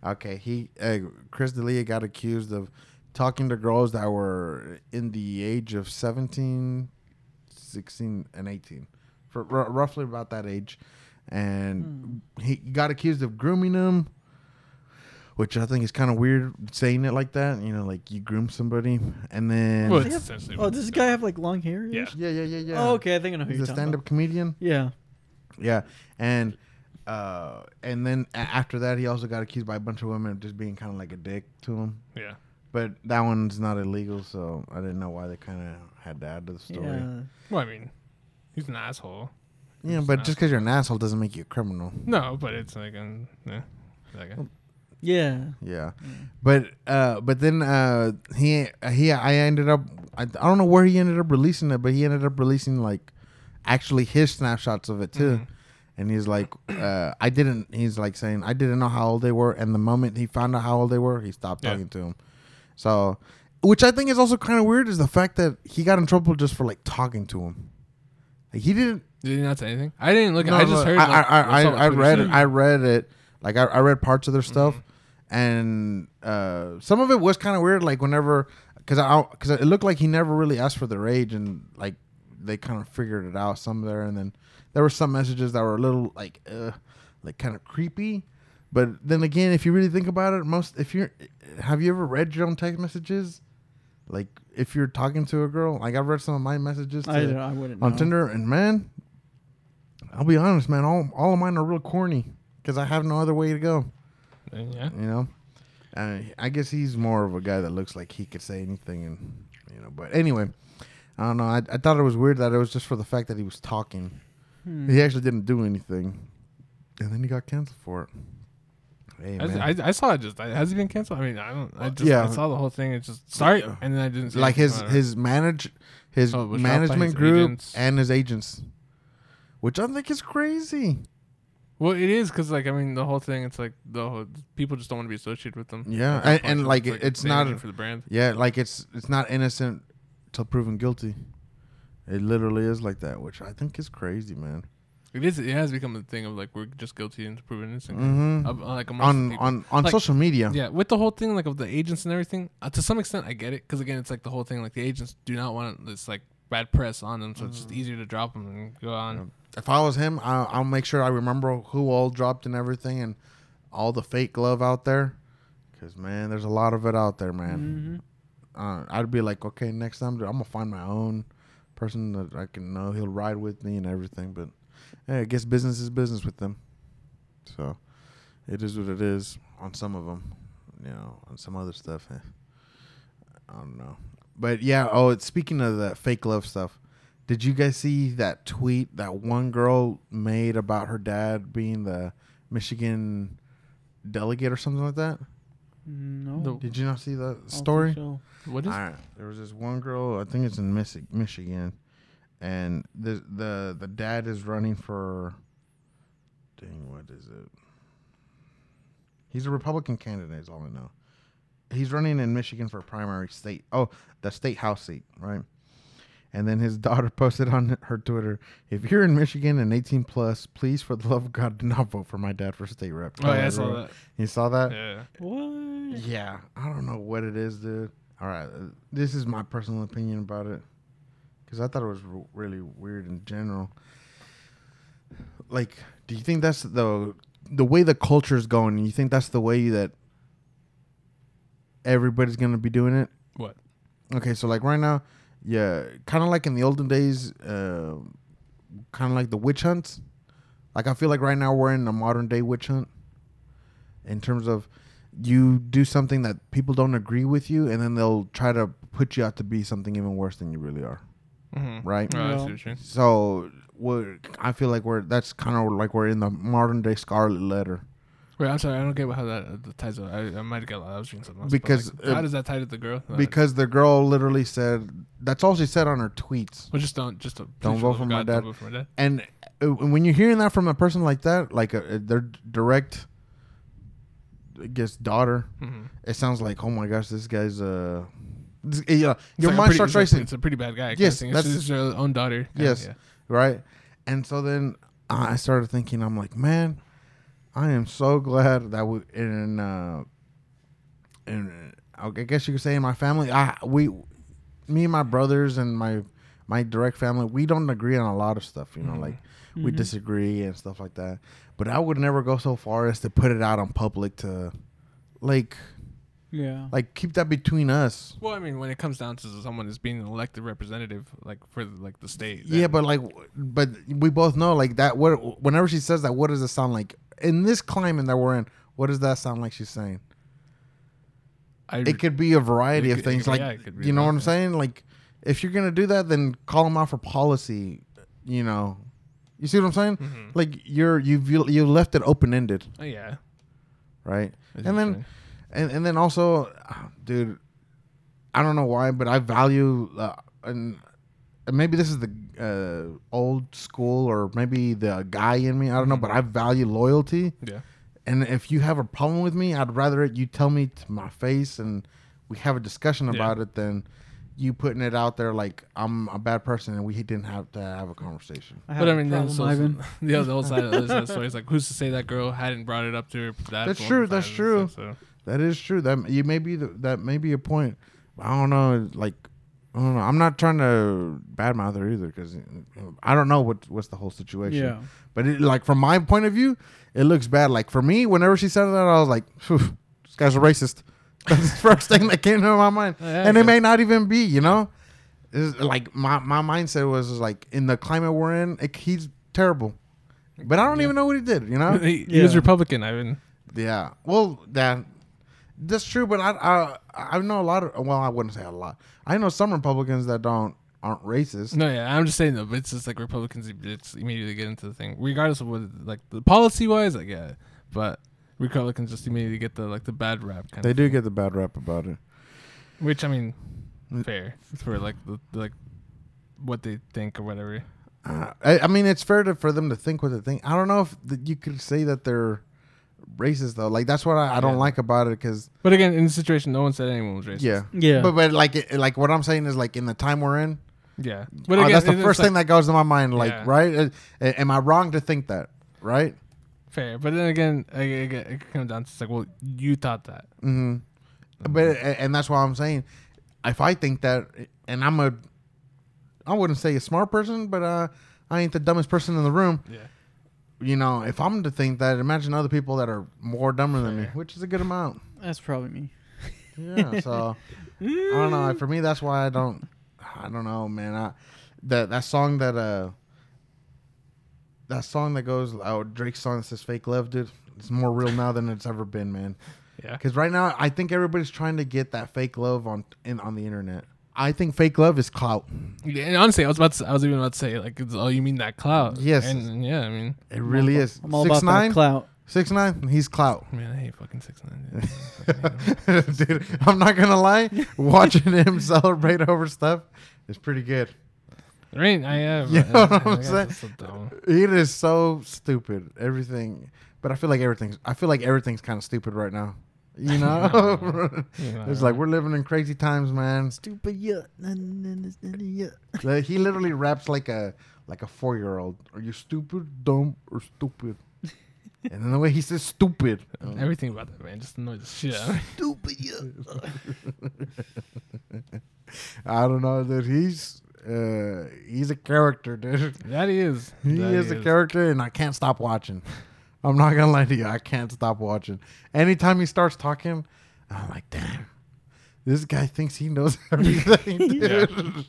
Okay, he uh, Chris D'Elia got accused of talking to girls that were in the age of 17, 16, and 18, for r- roughly about that age, and he got accused of grooming them, which I think is kind of weird saying it like that. You know, like you groom somebody, and then Well, Does have- Oh, does this guy have like long hair? Yeah. yeah, yeah, yeah, yeah. Oh, okay. I think I know who He's you're a stand-up about. comedian. Yeah. Yeah, and uh, and then after that, he also got accused by a bunch of women of just being kind of like a dick to him. Yeah. But that one's not illegal, so I didn't know why they kind of had to add to the story. Yeah, Yeah. Well, I mean, he's an asshole. But just because you're an asshole doesn't make you a criminal. No, but it's like, um, yeah. Like, uh, Yeah. Yeah, but uh, but then uh, he he I ended up I, I don't know where he ended up releasing it, but he ended up releasing like actually his snapshots of it too. Mhm. And he's like, uh, I didn't. He's like saying, I didn't know how old they were, and the moment he found out how old they were, he stopped Yeah. talking to him. So, which I think is also kind of weird is the fact that he got in trouble just for like talking to him. Like he didn't. Did he not say anything? I didn't look. No, I just no, heard. I like, I, I, I, read it. I read it. Like I, I read parts of their stuff, Mm-hmm. and uh, some of it was kind of weird. Like whenever, because I because it looked like he never really asked for their age, and like they kind of figured it out some there, and then there were some messages that were a little like uh, like kind of creepy. But then again, if you really think about it, most if you're have you ever read your own text messages? Like if you're talking to a girl, like I've read some of my messages to, I, I wouldn't on know. Tinder, and man, I'll be honest, man, all all of mine are real corny because I have no other way to go. Yeah. You know, uh, I guess he's more of a guy that looks like he could say anything, and you know. But anyway, I don't know. I, I thought it was weird that it was just for the fact that he was talking. Hmm. He actually didn't do anything, and then he got canceled for it. Hey I, I, I saw it. Just I- has he been canceled? I mean, I don't. I just Yeah. I saw the whole thing. It just Yeah. and then I didn't. See like his his manage his Oh, it was dropped by management his group agents. and his agents, which I think is crazy. Well, it is because like I mean the whole thing. It's like the whole, people just don't want to be associated with them. Yeah, and- and, like, it's not- for the brand. Yeah, like it's it's not innocent till proven guilty. It literally is like that, which I think is crazy, man. It is. It has become a thing of like we're just guilty until proven innocent. Mhm. Of- like on on on Like- social media. Yeah, with the whole thing like of the agents and everything, uh, to some extent I get it because again it's like the whole thing like the agents do not want this like bad press on them, so it's Mm. just easier to drop them and go on. If I was him, I, I'll make sure I remember who all dropped and everything, and all the fake love out there. Because man, there's a lot of it out there, man. Mhm. Uh, I'd be like, okay, next time dude, I'm gonna find my own person that I can know he'll ride with me and everything. But hey, I guess business is business with them. So it is what it is on some of them. You know, on some other stuff, eh, I don't know. But yeah, oh, it's speaking of that fake love stuff. Did you guys see that tweet that one girl made about her dad being the Michigan delegate or something like that? No. Did you not see the I don't think story? so. What is? Alright, there was this one girl. I think it's in Michi- Michigan, and the the the dad is running for. Dang, what is it? He's a Republican candidate. Is all I know. He's running in Michigan for a primary state. Oh, the state house seat, right? And then his daughter posted on her Twitter, "If you're in Michigan and 18 plus, please, for the love of God, do not vote for my dad for state rep." Oh yeah, I saw that. You saw that? Yeah. What? Yeah, I don't know what it is, dude. All right, this is my personal opinion about it because I thought it was r- really weird in general. Like, do you think that's the the way the culture is going? You think that's the way that everybody's gonna be doing it? What? Okay, so like right now, yeah, kind of like in the olden days, uh, kind of like the witch hunts. Like I feel like right now we're in a modern day witch hunt. In terms of you do something that people don't agree with you, and then they'll try to put you out to be something even worse than you really are. Mm-hmm. Right. Oh, Yeah. what you're saying. So we're, I feel like we're that's kind of like we're in the modern day Scarlet Letter. Wait, I'm sorry. I don't get how that uh, the ties. Up. I, I might have got. I was reading something else. Because, like, uh, how does that tie to the girl? Uh, Because the girl literally said that's all she said on her tweets. well, just don't. Just don't. Don't vote for for my dad. Don't vote for my dad. and uh, when you're hearing that from a person like that, like a, their direct, I guess, daughter, Mm-hmm. it sounds like, oh my gosh, this guy's uh, this, yeah, It's your like mind pretty- starts it's like- racing, It's a pretty bad guy. Yes, thing. It's that's- just her own daughter. kinda, Yes. yeah. right? And so then I started thinking, I'm like, man, I am so glad that we in uh, in I guess you could say in my family, I we, me and my brothers and my my direct family, we don't agree on a lot of stuff, you know, Mhm. like we Mhm. disagree and stuff like that. But I would never go so far as to put it out on public to, like, Yeah. like keep that between us. Well, I mean, when it comes down to someone as being an elected representative, like for like the state. Yeah, but like, but we both know like that. What whenever she says that, what does it sound like in this climate that we're in? What does that sound like she's saying? I, It could be a variety It of could- things. yeah, Like, it could be you know what I'm like that. saying? Like, if you're gonna do that, then call them out for policy. You know, you see what I'm saying? Mhm. Like, you're you've you, you left it open ended, Oh, yeah. right? I see And then- saying. And and then also, dude, I don't know why, but I value uh, and and maybe this is the uh, old school or maybe the guy in me. I don't know, but I value loyalty. yeah. And if you have a problem with me, I'd rather you tell me to my face and we have a discussion Yeah. about it than you putting it out there like I'm a bad person and we didn't have to have a conversation. I But I mean, then problem, so, Ivan. the other whole side of this that story is like, who's to say that girl hadn't brought it up to her dad? That's true, that's true. and stuff, So. That is true. That you may be the, that may be a point. I don't know. Like I don't know. I'm not trying to badmouth her either because I don't know what what's the whole situation. Yeah. But it, like from my point of view, it looks bad. Like for me, whenever she said that, I was like, "This guy's a racist." That's the first thing that came to my mind, Oh, Yeah, and I it may not even be. You know, It's like my my mindset was like in the climate we're in, it, he's terrible. But I don't Yeah. even know what he did. You know. he, he was Yeah. Republican, Ivan. Yeah. Well, that that's true, but I I I know a lot of well, I wouldn't say a lot. I know some Republicans that don't aren't racist. No, yeah, I'm just saying though. But it's just like Republicans, it's immediately get into the thing, regardless of what like the policy wise, like yeah. But Republicans just immediately get the like the bad rap kind They do get the bad rap about it. which I mean, Mm. fair for like the like what they think or whatever. Uh, I, I mean, it's fair to, for them to think what they think. I don't know if th- you could say that they're racist though. Like that's what I, I don't Yeah. like about it because But again, in the situation, no one said anyone was racist. yeah, Yeah. But but like it, like what I'm saying is like in the time we're in, Yeah, But again, that's the first like- thing that goes to my mind. Like, Yeah. right? Uh, am I wrong to think that? Right? Fair, but then again, I, I, it comes down to it's like, well, you thought that. Mm-hmm. But and that's why I'm saying, if I think that, and I'm a, I wouldn't say a smart person, but uh, I ain't the dumbest person in the room. Yeah, You know, if I'm to think that, imagine other people that are more dumber than me, which is a good amount. That's probably me. Yeah. So I don't know. For me, that's why I don't. I don't know, man. I, that that song that uh. That song that goes, oh, Drake's song that says "Fake Love," dude. It's more real now than it's ever been, man. yeah. Because right now, I think everybody's trying to get that fake love on in on the internet. I think fake love is clout. Yeah, and honestly, I was about to, I was even about to say like, it's, oh, you mean that cloud? Yes. and yeah, I mean, It really I'm is. I'm all Six about that nine, clout. six nine. He's clout. man, I hate fucking six nine. Dude. I fucking hate him. Dude, I'm not gonna lie. Watching him celebrate over stuff is pretty good. There ain't I have. You know what I I'm saying? that's so dumb. It is so stupid. Everything, but I feel like everything's. I feel like everything's kind of stupid right now. You know, it's like we're living in crazy times, man. Stupid yeah. Like, he literally raps like a like a four year old. Are you stupid, dumb, or stupid? and then the way he says stupid, um, Everything about that man just annoys the shit out of me. Stupid yeah. I don't know, dude. He's uh, he's a character, dude. That he is. He That is a character, and I can't stop watching. I'm not gonna lie to you, I can't stop watching. Anytime he starts talking, I'm like, damn. This guy thinks he knows everything, dude.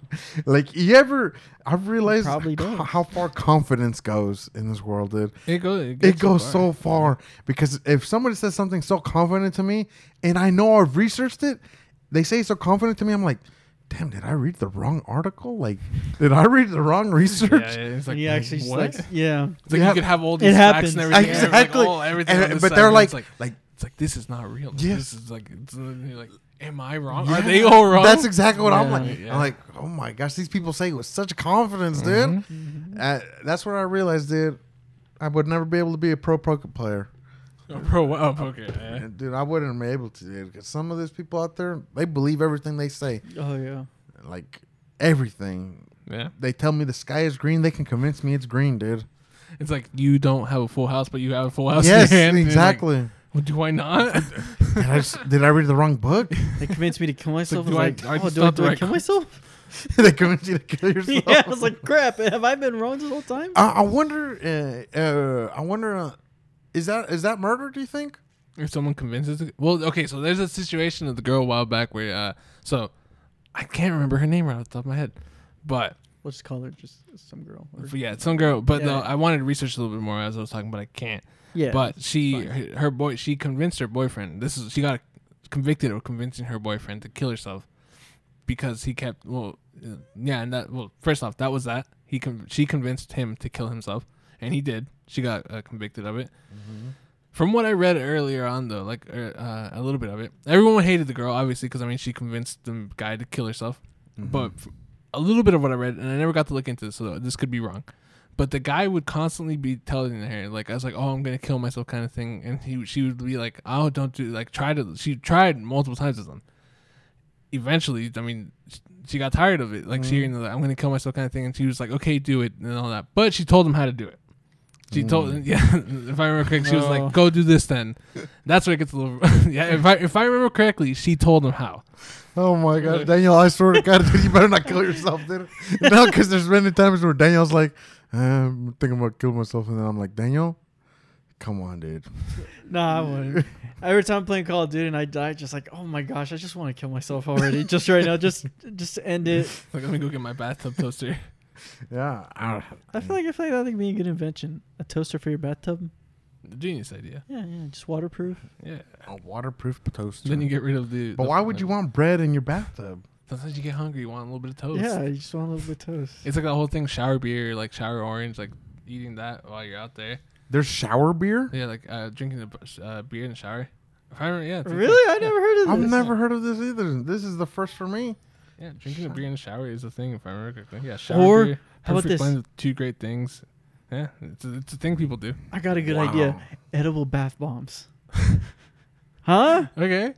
like you ever? I've realized Probably does. how, far confidence goes in this world, dude. It goes. It, It goes so far because if somebody says something so confident to me, and I know I've researched it, they say so confident to me, I'm like, damn, did I read the wrong article? Like, did I read the wrong research? Yeah, it's like and he actually what? like, yeah. It's like Yeah. you could have all It these happens. facts and everything. and it's like, Exactly. oh, everything And- on but they're like, it's like, like it's like this is not real. Yes. This is like, it's, uh, like, am I wrong? Yeah. Are they all wrong? That's exactly what I'm like. Yeah. I'm like, oh my gosh, these people say it with such confidence, dude. Mhm. Mm-hmm. Uh, that's where I realized, dude, I would never be able to be a pro poker player. Oh, bro, oh, okay. yeah. And, Dude, I wouldn't be able to, dude. Because some of these people out there, they believe everything they say. Oh yeah. Like, everything. Yeah. They tell me the sky is green. They can convince me it's green, dude. It's like you don't have a full house, but you have a full house. yes, hand, and you're like, exactly. well, do I not? did, I just- did I read the wrong book? They convinced me to kill myself. do I I- I like, oh, do I, thought the do I kill que- myself? they convinced you to kill yourself. yeah, I was like, crap. Have I been wrong this whole time? I, I wonder. Uh, uh, I wonder. Uh, is that is that murder? Do you think? if someone convinces well okay so there's a situation of the girl a while back where uh so i can't remember her name right off the top of my head but We'll just call her just some girl. or- yeah some girl but Yeah. no, i wanted to research a little bit more as i was talking but i can't yeah. but she her, her boy she convinced her boyfriend this is she got convicted of convincing her boyfriend to kill herself because he kept well uh, yeah and that well first off that was that he con- she convinced him to kill himself and he did she got uh, convicted of it from what I read earlier on, though, like uh, uh, a little bit of it, everyone hated the girl, obviously, because I mean, she convinced the guy to kill herself. But f- a little bit of what I read, and I never got to look into this, so this could be wrong. But the guy would constantly be telling her, like, I was like, "Oh, I'm gonna kill myself," kind of thing, and he, she would be like, "Oh, don't do," like, try to. She tried multiple times with him. Eventually, I mean, she got tired of it, like, Mhm. hearing the "I'm gonna kill myself" kind of thing, and she was like, "Okay, do it," and all that. But she told him how to do it. She told, Mm. yeah, if I remember correctly, she was like, "Go do this." Then, that's where it gets a little. yeah, if I if I remember correctly, she told him how. Oh my god, Daniel! I swear to God, dude, you better not kill yourself, dude. no, because there's many times where Daniel's like, "I'm thinking about killing myself," and then I'm like, "Daniel, come on, dude." Nah, I wouldn't. Every time I'm playing Call of Duty and I die, just like, oh my gosh, I just want to kill myself already. just right now, just just end it. Like, let me go get my bathtub toaster. Yeah, I, I feel like I feel like that would be a good invention. A toaster for your bathtub. Genius idea. Yeah, yeah, just waterproof. Yeah. a waterproof toaster. Then you get rid of the. but the- why would you want bread in your bathtub? Sometimes you get hungry. You want a little bit of toast. Yeah, you just want a little bit of toast. It's like that whole thing: shower beer, like shower orange, like eating that while you're out there. There's shower beer. Yeah, like uh, drinking the b- uh, beer in the shower. If I remember, yeah. Really? that. I never heard of this. I've never heard of this either. This is the first for me. Yeah, drinking a beer in the shower is a thing. If I remember correctly. Yeah, shower Or, beer. how about this? blend of two great things. Yeah, it's a, it's a thing people do. I got a good Wow. idea. Edible bath bombs. huh? Okay.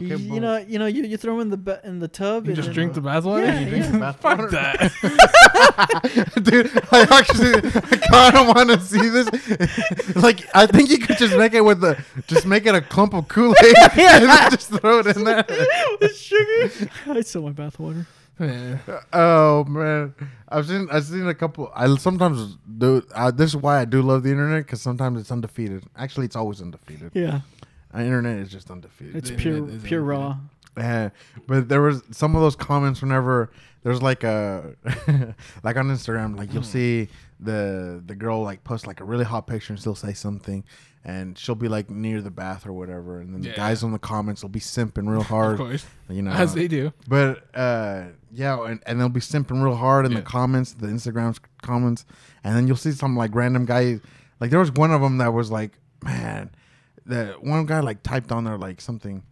You- Okay, you, boom. know, you know, you, you throw them in the ba- in the tub. You and just drink the bathwater. Yeah, You yeah. drink- Bath Fuck that. Dude, I actually I kind of want to see this. like, I think you could just make it with the, just make it a clump of Kool Aid and then just throw it in there. with sugar. I sell my bathwater. Man. Oh man, I've seen I've seen a couple. I sometimes do. Uh, this is why I do love the internet because sometimes it's undefeated. Actually, it's always undefeated. Yeah, Uh, internet is just undefeated. it's pure internet is pure raw. undefeated. Yeah, but there was some of those comments whenever there's like a like on Instagram, like you'll see the the girl like post like a really hot picture and still say something, and she'll be like near the bath or whatever, and then the guys on the comments will be simping real Of hard, course. you know. As they do. but uh, yeah, and, and they'll be simping real hard in Yeah. the comments, the Instagram comments, and then you'll see some like random guy, like there was one of them that was like, man, the one guy like typed on there like something,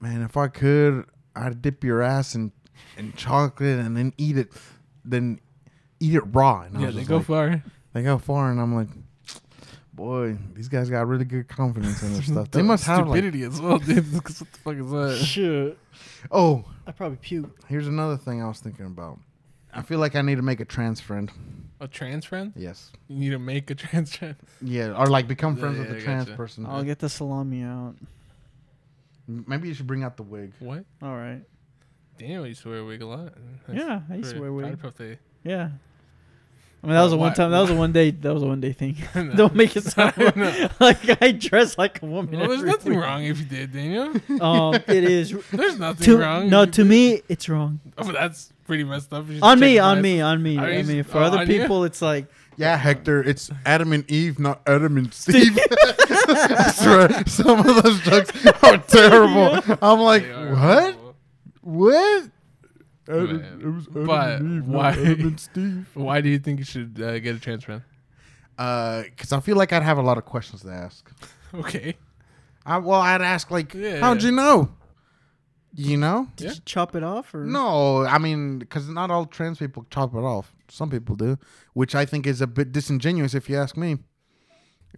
man, if I could, I'd dip your ass in in chocolate and then eat it, then eat it raw. And I Yeah, they go like, far. they go far, and I'm like. Boy, these guys got really good confidence in their stuff. They must have like, stupidity as well, dude. what the fuck is that? Shit, oh, I probably puke. Here's another thing I was thinking about. I feel like I need to make a trans friend. A trans friend? Yes. You need to make a trans friend. Yeah, or like become friends yeah, with I a trans gotcha. person. I'll get the salami out. Maybe you should bring out the wig. What? All right. Daniel used to wear a wig a lot. Yeah, I used to wear wig. Birthday. Yeah. I mean, that was a Why- one time. That was a one day. That was a one day thing. No. Don't make it sound I like, I dress like a woman. Well, there's every nothing week. wrong if you did, Daniel. Um, it is. There's nothing To, wrong. no, you to did. me, it's wrong. Oh, but that's pretty messed up. You should On me, on me, on me. I I mean, mean, for oh, other on you? people, it's like Yeah, Hector, it's Adam and Eve, not Adam and Steve. I swear, some of those jokes are terrible. I'm like, are what? horrible. What? Man. it was Adam But and Eve, not why- Adam and Steve. Why do you think you should uh, get a trans friend? Because I feel like I'd have a lot of questions to ask. Okay. I, well, I'd ask like, Yeah, how'd yeah. you know? You know? did Yeah. you chop it off or No, I mean, because not all trans people chop it off. Some people do, which I think is a bit disingenuous if you ask me.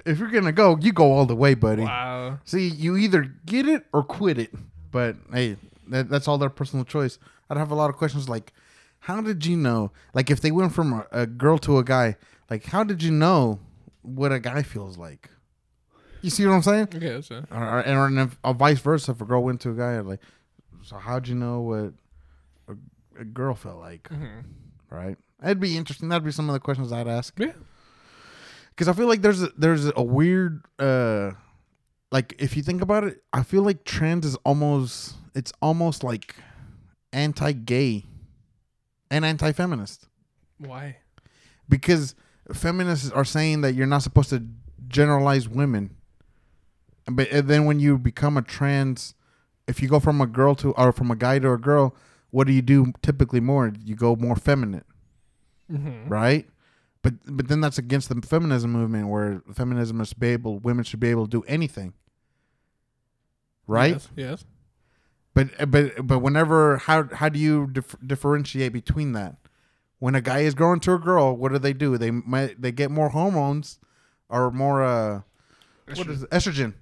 If you're gonna go, you go all the way, buddy. Wow. See, you either get it or quit it. But hey, that, that's all their personal choice. I'd have a lot of questions like, how did you know? Like, if they went from a, a girl to a guy, like, how did you know what a guy feels like? You see what I'm saying? Okay, that's it. Or, or, and if, or vice versa, if a girl went to a guy, like, so how'd you know what a, a girl felt like? Mhm. Right? That'd be interesting. That'd be some of the questions I'd ask. Yeah. Because I feel like there's a, there's a weird, uh, like if you think about it, I feel like trans is almost it's almost like anti-gay and anti-feminist Why? because feminists are saying that you're not supposed to generalize women but then when you become a trans if you go from a girl to or from a guy to a girl what do you do typically more you go more feminine Mm-hmm. right but but then that's against the feminism movement where feminism must be able women should be able to do anything right Yes. yes. but but but whenever how how do you dif- differentiate between that when a guy is growing to a girl what do they do they might they get more hormones or more uh what is it? estrogen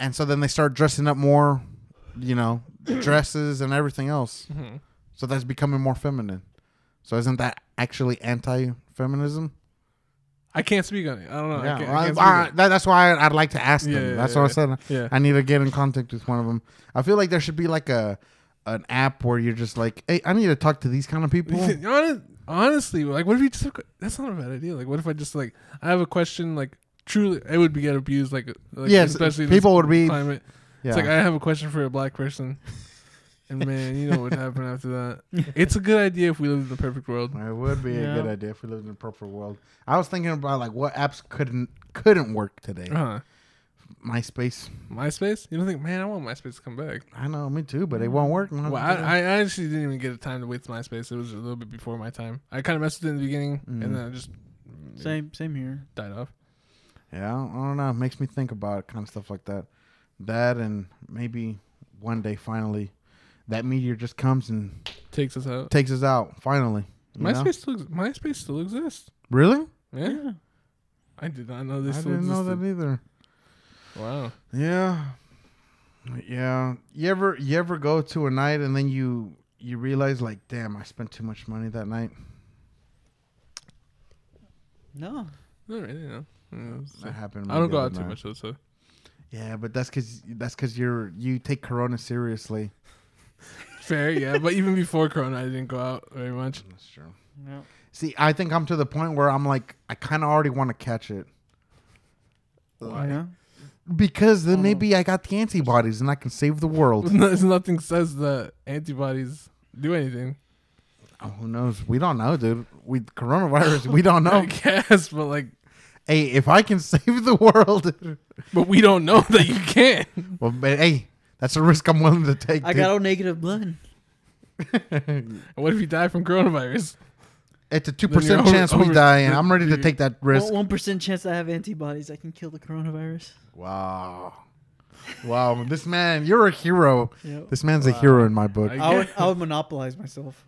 and so then they start dressing up more you know dresses and everything else Mhm. so that's becoming more feminine so isn't that actually anti-feminism I can't speak on it. I don't know. Yeah I I- I- that, that's why I'd like to ask them. Yeah, yeah, that's what I said. Yeah. I need to get in contact with one of them. I feel like there should be like a an app where you're just like, hey, I need to talk to these kind of people. Honestly, like, what if you just? That's not a bad idea. Like, what if I just like I have a question? Like, truly, it would be get abused. Like, like Yes, especially people would be- climate. Yeah, It's like I have a question for a black person, and man, you know what happened after that. It's a good idea if we lived in the perfect world. it would be a good idea if we lived in a perfect world. I was thinking about like what apps couldn't couldn't work today. Uh-huh. MySpace. MySpace? You don't think, man? I want MySpace to come back. I know, me too, but it won't work. Well, I, I actually didn't even get a time to wait to MySpace. It was a little bit before my time. I kind of messed with it in the beginning, Mm. and then I just same same here. died off. yeah, I don't, I don't know. It makes me think about kind of stuff like that. That and maybe one day finally that meteor just comes and Takes us out. takes us out. Finally, you know? MySpace still, ex- MySpace still exists. Really? Yeah, I did not know this. I still didn't know that either. Wow. Yeah. Yeah. You ever you ever go to a night and then you you realize like, damn, I spent too much money that night. No. Not really, no. It's- That happened. I don't go the out too much, night. though, so. Yeah, but that's because that's because you're you take Corona seriously. Fair, yeah. But even before Corona, I didn't go out very much. That's true. No. See, I think I'm to the point where I'm like, I kind of already want to catch it Why? Yeah. because then Oh. maybe I got the antibodies and I can save the world. There's nothing says that antibodies do anything. oh, who knows? We don't know, dude. We coronavirus. We don't know. I know. guess, but like, hey, if I can save the world, but we don't know that you can. well, but hey, that's a risk I'm willing to take. I dude. got O negative blood. what if you die from coronavirus? It's a two Then you're percent over- chance we over- die, and I'm ready to take that risk. One percent chance I have antibodies. I can kill the coronavirus. Wow, wow, this man, you're a hero. Yep. This man's a hero in my book. I- I would, I would monopolize myself.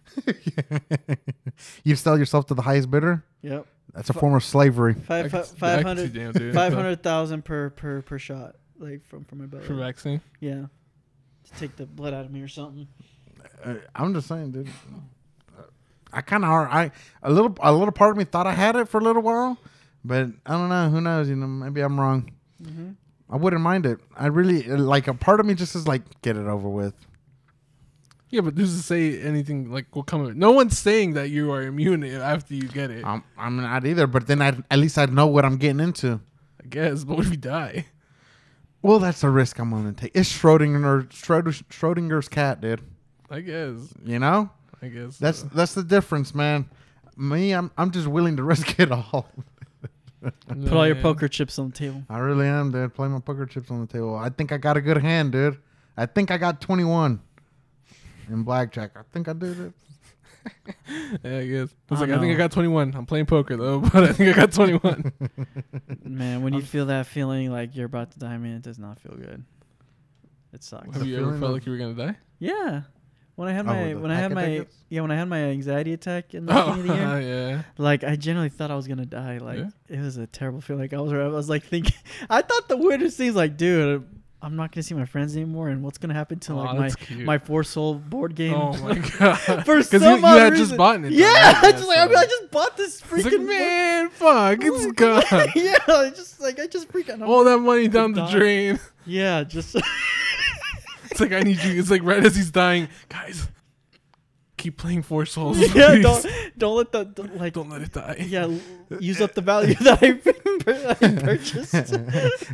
you sell yourself to the highest bidder. Yep. That's a form of slavery. I could- I could see 500 Daniel doing 500,000 per per per shot, like from from my belly. for vaccine. Yeah, to take the blood out of me or something. Uh, I'm just saying, dude. I kind of are. I a little a little part of me thought I had it for a little while, but I don't know. Who knows? You know, maybe I'm wrong. Mm-hmm. I wouldn't mind it. I really like a part of me just is like get it over with. Yeah, but who's to say anything like will come of it? No one's saying that you are immune after you get it. I'm I'm not either, but then I at least I'd know what I'm getting into. I guess. But what if you die? Well, that's a risk I'm willing to take. It's Schrodinger Schrodinger Schrodinger's cat, dude. I guess. You know I guess. that's that's the difference, man. Me, I'm I'm just willing to risk it all. Put all your poker chips on the table. I really am, dude. Play my poker chips on the table. I think I got a good hand, dude. I think I got 21 in blackjack. I think I did it. Yeah, I guess. It's I like I think I got 21. I'm playing poker though, but I think I got 21. Man, when you feel that feeling like you're about to die, man, it does not feel good. It sucks. Have The you ever felt like you were gonna die? Yeah. When I had Oh, my when I had my attacks? yeah when I had my anxiety attack in the Oh, beginning of the year, yeah. like I generally thought I was gonna die. Like Yeah? it was a terrible feeling. Like I was I was like thinking, I thought the weirdest things like, dude, I'm not gonna see my friends anymore, and what's gonna happen to Aw, like my cute. my four soul board game? Oh my god! For Because you, you had reason- just bought it. yeah? I just like I, mean, so- I just bought this freaking like, man, fuck, it's gone. yeah, I just like I just freaking All that money down the drain. yeah, just It's like I need you. It's like right as he's dying, guys. Keep playing Four Souls. yeah. please. Don't don't let the don't, like Don't let it die. yeah use up the value that I, I purchased.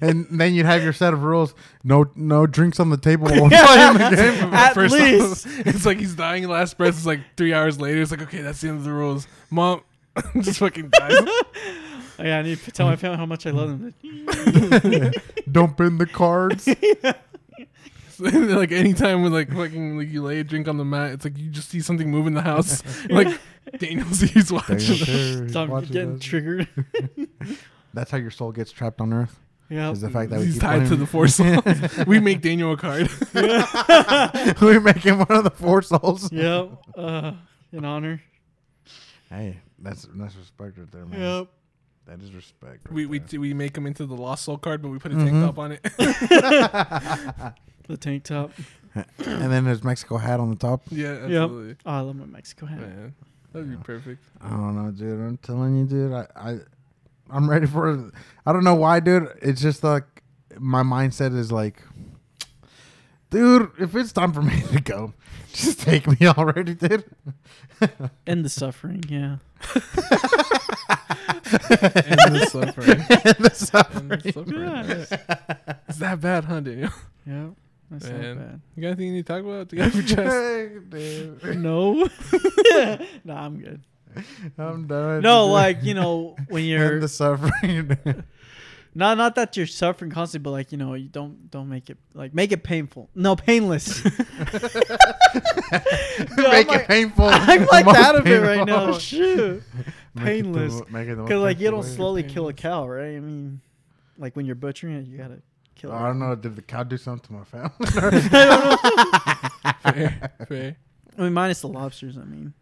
and then you'd have your set of rules. No no drinks on the table while playing the game. At First least. off, it's like he's dying. Last breath is like three hours later. It's like okay, that's the end of the rules. Mom, just fucking dies. Oh, yeah, I need to tell my family how much I love them. Don't bend the cards. like anytime when like fucking like you lay a drink on the mat, it's like you just see something move in the house. like Daniel sees watching. Stop getting triggered. That's how your soul gets trapped on Earth. Yeah. Is the fact that we He's keep tied to the four souls. we make Daniel a card. we make him one of the four souls. Yep. Uh, in honor. Hey, that's that's respect right there, man. Yep. That is respect. Right we we there. we make him into the lost soul card, but we put a tank Mhm. top on it. The tank top. and then there's Mexico hat on the top. yeah, absolutely. Oh, I love my Mexico hat. Man, that'd be perfect. I don't know, dude. I'm telling you, dude. I, I I'm ready for it. I don't know why, dude. It's just like my mindset is like, dude, if it's time for me to go, just take me already, dude. End the suffering. Yeah. And the suffering. And the And suffering. the suffering. Yeah. It's that bad, huh, Daniel? Yeah. That's Man. not You got anything you need to talk about? To get off your chest? Hey, dude. bad. No. no, I'm good. I'm done. No, like you know when you're and the suffering. not not that you're suffering constantly, but like you know you don't don't make it like make it painful. No, painless. Dude, I'm Make like- it painful. I'm like Most out of it right now. Shoot. Make it the Painless. make it the most Because like you painful don't way. slowly kill a cow, right? I mean, like when you're butchering it, you gotta kill it. I don't know. Did the cow do something to my family? fair, fair. I mean, minus the lobsters. I mean,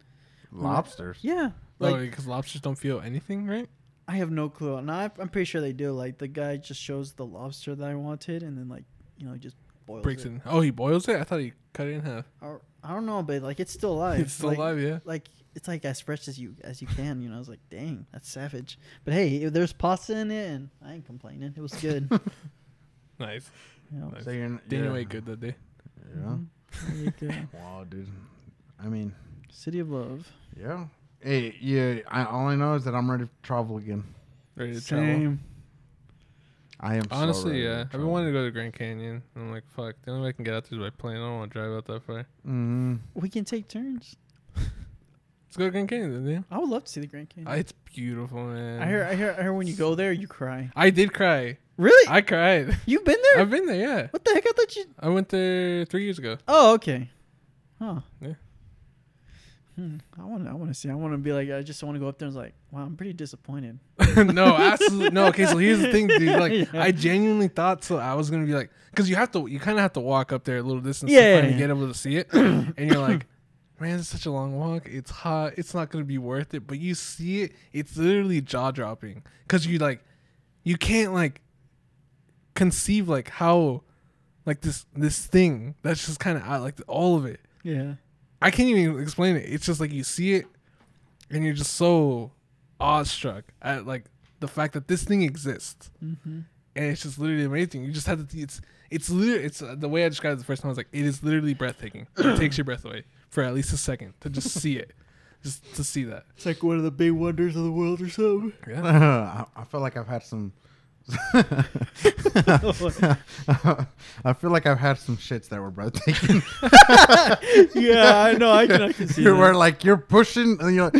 Lobsters. yeah. Like, Like because lobsters don't feel anything, right? I have no clue. No, I- I'm pretty sure they do. Like the guy just shows the lobster that I wanted, and then like you know just boils breaks it. it. Oh, he boils it. I thought he cut it in half. Or, I don't know, but like it's still alive. It's still like, alive, yeah. Like it's like as fresh as you as you can. You know, I was like, dang, that's savage. But hey, there's pasta in it, and I ain't complaining. It was good. Nice. you know. Nice. So you're, Daniel yeah. ate good that day. Yeah. There you go. Wow, dude. I mean, City of Love. yeah. Hey, yeah. I all I know is that I'm ready to travel again. Ready to travel. Same. I am so Honestly, ready to yeah. I've been travel. wanting to go to Grand Canyon. And I'm like, fuck. The only way I can get out there is by plane. I don't want to drive out that far. Mhm. We can take turns. Let's go to Grand Canyon, then. I would love to see the Grand Canyon. Uh, It's beautiful, man. I hear, I hear, I hear. When you go there, you cry. I did cry. Really? I cried. You've been there? I've been there, yeah. what the heck? I thought you. I went there three years ago. Oh, okay. Huh. Yeah. Hmm. I want. I want to see. I want to be like. I just want to go up there and was like, wow, I'm pretty disappointed. no, absolutely no. Okay, so here's the thing, dude. Like, Yeah. I genuinely thought so. I was gonna be like, because you have to, you kind of have to walk up there a little distance Yeah, to yeah, yeah. get able to see it, and you're like, man, it's such a long walk. It's hot. It's not gonna be worth it. But you see it, it's literally jaw dropping because you like, you can't like conceive like how, like this this thing that's just kind of out like all of it. Yeah. I can't even explain it. It's just like you see it, and you're just so awestruck at like the fact that this thing exists, Mm-hmm. and it's just literally amazing. You just have to. It's it's literally it's uh, the way I described it the first time. I was like, it is literally breathtaking. It takes your breath away for at least a second to just see it, just to see that. It's like one of the big wonders of the world or something. Yeah. I, I feel like I've had some. I feel like I've had some shits that were breathtaking. yeah, I know. I can, I can see You that. like you're pushing, and you're,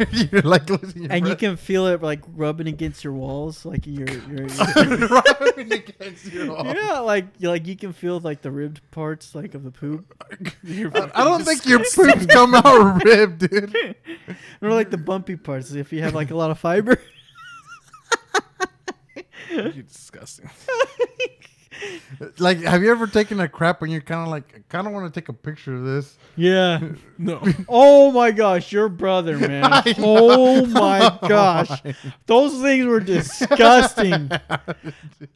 you're like losing your And you can feel it like rubbing against your walls, like you're, you're, you're rubbing against your walls. yeah, like you like you can feel like the ribbed parts, like of the poop, I, I don't think your poops come out ribbed, dude. or like the bumpy parts. If you have like a lot of fiber. You're disgusting. Like, have you ever taken a crap and you're kind of like, I kind of want to take a picture of this? Yeah. No. Oh my gosh, your brother, man. Oh, oh my gosh. Those things were disgusting.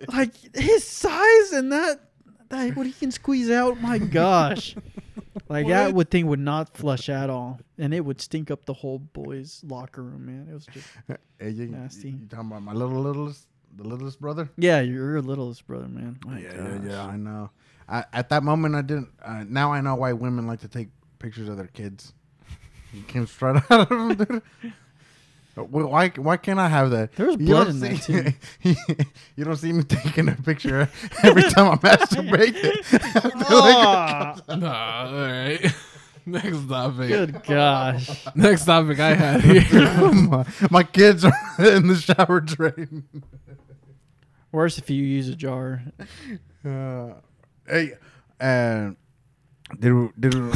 like his size and that that what he can squeeze out, my gosh. Like that would thing would not flush at all. And it would stink up the whole boys' locker room, man. It was just Hey, you, Nasty. You talking about my little littlest, the littlest brother? Yeah, you're your littlest brother, man. My yeah, gosh. yeah, yeah. I know. I, at that moment, I didn't. Uh, now I know why women like to take pictures of their kids. You came straight out of them, dude. Why? Why can't I have that? There's was You blood don't in that, see- you don't see me taking a picture every time I masturbate. I feel like- Ah, nah. All right. Next topic. good gosh. Next topic I had here. my, my kids are in the shower drain. Worse if you use a jar. Uh, hey, and did did we-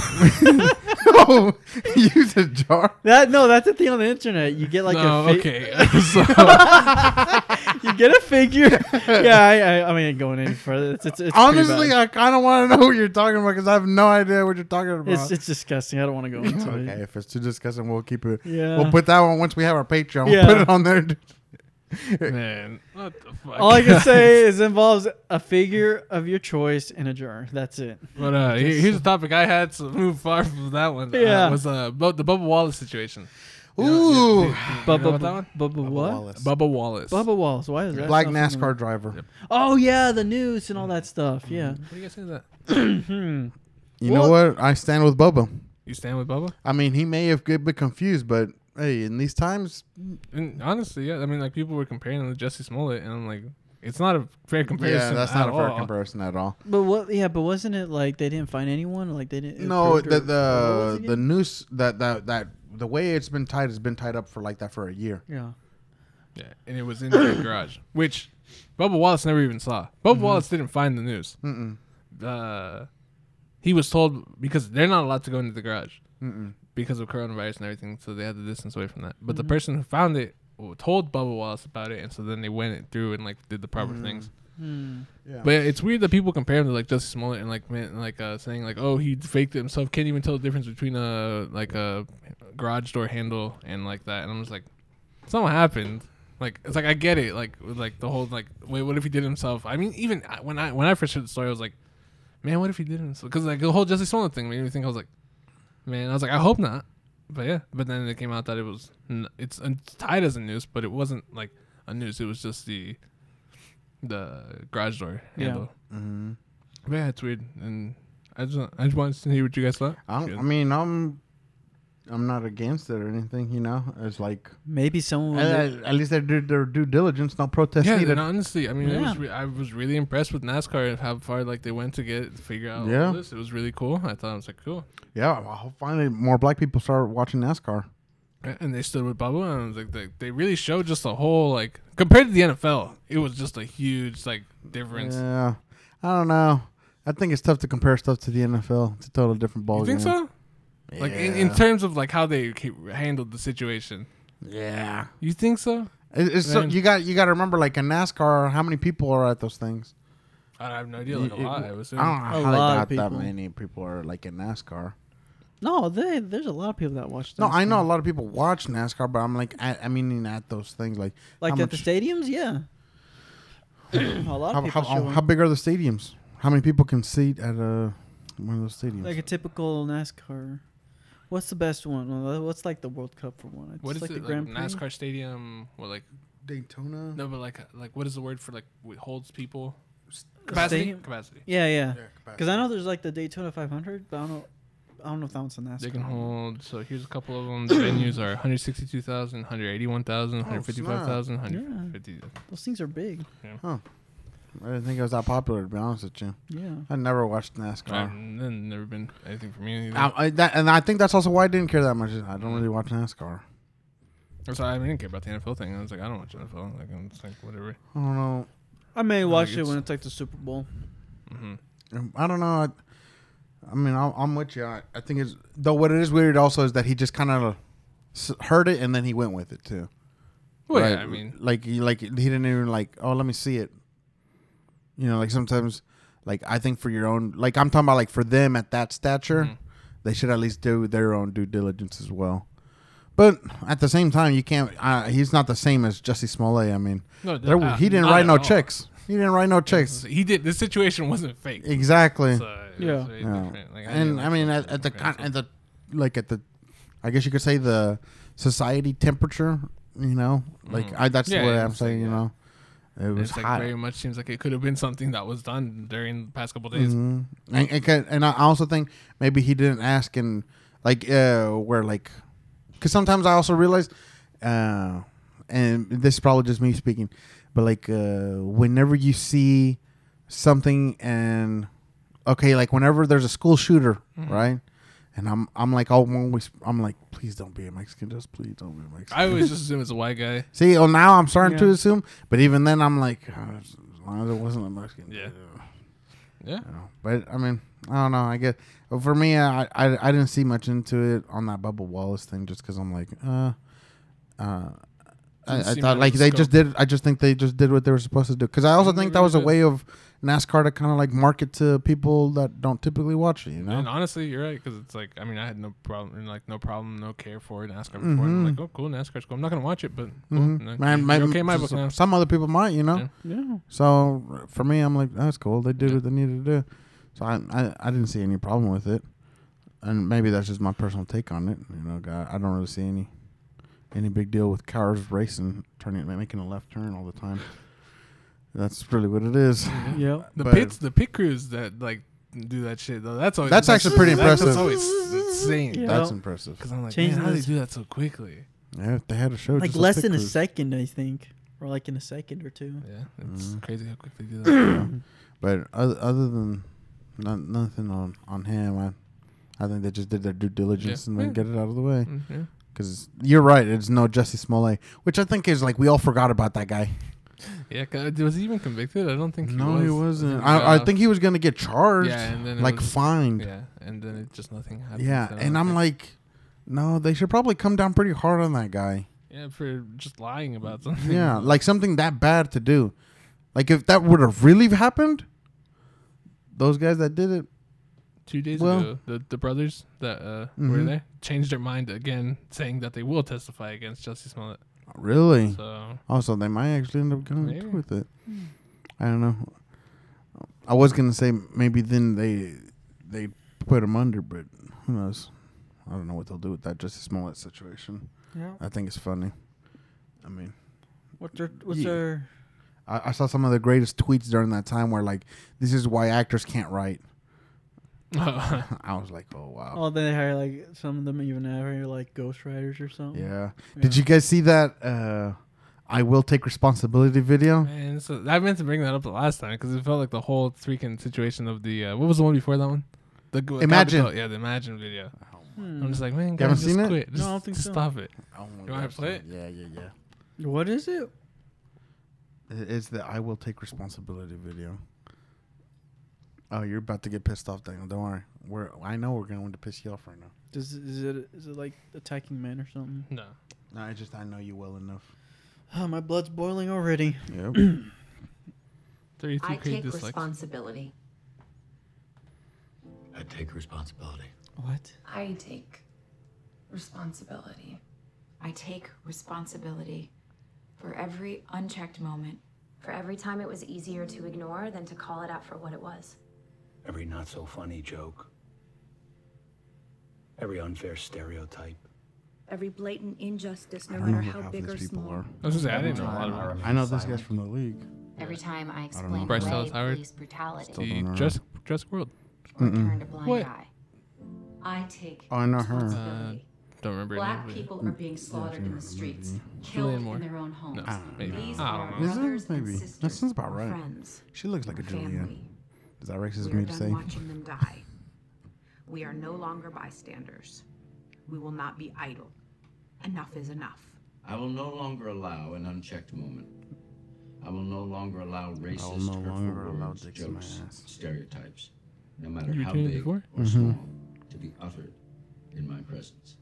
oh, use a jar? That no, that's a thing on the internet. You get like no, a fi- okay. so, you get a figure. yeah, I, I, I mean, going any further. It's, it's, it's Honestly. I kind of want to know what you're talking about because I have no idea what you're talking about. it's it's disgusting. I don't want to go into okay, it. if it's too disgusting, we'll keep it. Yeah. We'll put that one once we have our Patreon. We'll Yeah. put it on there. Man, what the fuck? All I can say is it involves a figure of your choice in a jar. That's it. But uh, here- here's the topic I had to move far from that one. Yeah. uh, was uh bu- the Bubba Wallace situation. You know- Ooh. you- you- you know Bubba, about that one? Bubba, what? Wallace. Bubba Wallace. Bubba Wallace. Why is that? Black sound NASCAR driver. Yep. Oh yeah, the news and all that stuff. Yeah. What do you guys think of that? Hmm. You know what? I stand with Bubba. You stand with Bubba? I mean, he may have get a bit confused, but hey, in these times, And honestly, yeah. I mean, like people were comparing him to Jussie Smollett, and I'm like, it's not a fair comparison. yeah, that's not a fair all. comparison at all. But what? Yeah, but wasn't it like they didn't find anyone? Like they didn't. No, the or- the it the noose that that that the way it's been tied has been tied up for like that for a year. Yeah. Yeah, and it was in the garage, which Bubba Wallace never even saw. Bubba Mm-hmm. Wallace didn't find the news. Mm-mm. Uh, he was told because they're not allowed to go into the garage Mm-mm. Because of coronavirus and everything, so they had to distance away from that. But the Mhm. person who found it told Bubba Wallace about it, and so then they went through and like did the proper Mm. things. Hmm. Yeah. But it's weird that people compare him to like Jussie Smollett and like man, like uh, saying like, oh, he faked it himself. Can't even tell the difference between a like a garage door handle and like that. And I'm just like, something happened. Like it's like I get it. Like with like the whole like wait, what if he did it himself? I mean, even when I when I first heard the story, I was like, man, what if he didn't? Because like the whole Jussie Smollett thing made me think. I was like, man, I was like, I hope not. But yeah, but then it came out that it was n- it's, it's tied as a noose, but it wasn't like a noose. It was just the the garage door Yeah. handle. Mm-hmm. But yeah, it's weird, and I just I just wanted to hear what you guys thought. I, Good. I mean, I'm I'm not against it or anything. You know, it's like Maybe someone. at, at- at least they did their due diligence. No protest yeah, needed. and honestly, I mean, it was re- I was really impressed with NASCAR and how far like they went to get figure out Yeah. all this. It was really cool. I thought it was like cool. Yeah, well, finally more black people start watching NASCAR. And they stood with Bubba, and I was like, they, they really showed just a whole like compared to the NFL, it was just a huge like difference. Yeah, I don't know. I think it's tough to compare stuff to the NFL. It's a totally different ball you think game. so? Like in, in terms of like how they handled the situation, yeah. you think so? It- It's so, you got you got to remember like in NASCAR, how many people are at those things? I have no idea. Like a lot, I I would assume. don't know A how they got that many people are like in NASCAR. no, they, there's a lot of people that watch. No, I know a lot of people watch NASCAR, but I'm like, I, I mean, at those things, like, Like how at the stadiums, yeah. a lot how, of people how, how, how big are the stadiums? How many people can seat at uh, one of those stadiums? like a typical NASCAR. What's the best one? What's like the World Cup for one? It's what is like it? the Like Grand Prix. NASCAR stadium? What like Daytona. no, but like uh, like what is the word for like what holds people? Capacity. stadium? Capacity. Yeah, yeah. Yeah, Because I know there's like the Daytona 500, but I don't know. I don't know if that one's a NASCAR. They can hold. So here's a couple of them. The venues are 162,000, 181,000, 155,000, 150. Those things are big. I didn't think it was that popular, to be honest with you. Yeah. I never watched NASCAR. I've n- never been anything for me. Either. I, I, that, and I think that's also why I didn't care that much. I don't really watch NASCAR. So I didn't care about the NFL thing. I was like, I don't watch NFL. Like I'm just like whatever. I don't know. I may Like, watch it when it's like the Super Bowl. hmm Um, I don't know. I, I mean, I'm, I'm with you. I, I think it's though. What it is weird also is that he just kind of heard it and then he went with it too. Well, Right? yeah, I mean, like he like he didn't even like. Oh, let me see it. You know, like sometimes, like I think for your own, like I'm talking about, like for them at that stature, mhm. they should at least do their own due diligence as well. But at the same time, you can't. Uh, he's not the same as Jussie Smollett. I mean, no, there, uh, he didn't write no all. checks. He didn't write no checks. He did. The situation wasn't fake. Exactly. So Yeah. Yeah. different. Like, and didn't I mean, at, at the con- at the like at the, I guess you could say the society temperature. You know, like Mhm. I that's Yeah, what yeah, I'm saying. like, You know, it was it's like hot. very much seems like it could have been something that was done during the past couple days. Mhm. And, and, and I also think maybe he didn't ask and like uh where like, because sometimes I also realize, uh, and this is probably just me speaking, but like uh whenever you see something and okay, like whenever there's a school shooter, Mhm. right? And I'm I'm like oh, I'm always I'm like please don't be a Mexican, just please don't be a Mexican. I always just assume it's a white guy. See, oh now I'm starting to assume, but even then I'm like uh, as long as it wasn't a Mexican, Yeah. uh, Yeah. you know. But I mean, I don't know. I get but for me, I, I I didn't see much into it on that Bubba Wallace thing, just because I'm like, uh, uh. I, I thought like they scope. just did. I just think they just did what they were supposed to do. Because I also think that was a really way of NASCAR to kind of like market to people that don't typically watch it. You know, And honestly, you're right because it's like I mean I had no problem, like no problem, no care for it. NASCAR before. And I'm like, oh, cool, NASCAR's cool. I'm not gonna watch it, but cool. Mhm. Like, Man, okay, my book now. some other people might. You know, Yeah. Yeah. So for me, I'm like, that's cool. They did Yeah. what they needed to do. So I, I I didn't see any problem with it, and maybe that's just my personal take on it. You know, I I don't really see any any big deal with cars racing, turning, making a left turn all the time. That's really what it is. Yeah. The But- pits, the pit crews that like do that shit though. That's always That's actually pretty that's impressive. That's always insane. Yeah. That's impressive. Because I'm like, Changing man, how do they do that so quickly? Yeah, they had a show Like just less pit than a second, I think, or like in a second or two. Yeah, it's Mhm. crazy how quick they do that. But other, other than not, nothing on on him, I I think they just did their due diligence Yeah. and then Yeah. get it out of the way. Mm, yeah. Because you're right, it's no Jussie Smollett, which I think is like we all forgot about that guy. Yeah, was he even convicted? I don't think. no, he, he was. wasn't. he I, I uh, think he was gonna get charged, Yeah, and then like was- fined. Yeah, and then it just nothing happened. Yeah, so and I'm like, no, they should probably come down pretty hard on that guy. yeah, for just lying about mm, something. Yeah, like something that bad to do. Like if that would have really happened, those guys that did it, two days Well- ago, the the brothers that uh, were Mhm. there changed their mind again, saying that they will testify against Jussie Smollett. really. So Also, they might actually end up going Maybe. through with it. I don't know. I was gonna say maybe then they they put him under, but who knows? I don't know what they'll do with that Jussie Smollett situation. Yeah. I think it's funny. I mean, What's their what's Yeah. their I, I saw some of the greatest tweets during that time where like, this is why actors can't write. I was like, oh wow. Oh, they hire like some of them even hire like ghostwriters or something. Yeah. Did you guys see that? Uh, I will take responsibility video. Man, so I meant to bring that up the last time because it felt like the whole freaking situation of the uh, what was the one before that one? The g- Imagine. Capitol- yeah, the Imagine video. Hmm. I'm just like, man, You guys, haven't just seen it? quit. No, Just, I don't think just so. stop it. Oh You wanna play it? Yeah, yeah, yeah. What is it? It- It's the I will take responsibility video. Oh, you're about to get pissed off, Daniel. Don't worry. We're I know we're going to piss you off right now. Does is it is it like attacking men or something? No. No, I just I know you well enough. Oh, my blood's boiling already. Yep. 33 I take dislikes. responsibility. I take responsibility. What? I take responsibility. I take responsibility for every unchecked moment. For every time it was easier to ignore than to call it out for what it was. Every not so funny joke. Every unfair stereotype. Every blatant injustice, no I don't know matter how big or people small. are. I was just say, know a lot about it. I know this guy's from the league. Every time I explain Bryce away Dallas Howard? police brutality Still The don't. Jurassic, Jurassic World. or turned a blind What? eye. I take Oh, I know her. responsibility. Uh, don't remember her Black name. people are being slaughtered in the streets, Julianne killed in their own homes. No, maybe. These I are don't know. Is it? brothers and Maybe. That sisters, sounds about right. friends, She looks like a our Julianne. family. Is that racist of We me are to done say? watching them die. We are no longer bystanders. We will not be idle. Enough is enough. I will no longer allow an unchecked moment. I will no longer allow racist, no hurtful longer allow words, in my jokes, ass. stereotypes, no matter You how big before? or Mm-hmm. small, to be uttered in my presence.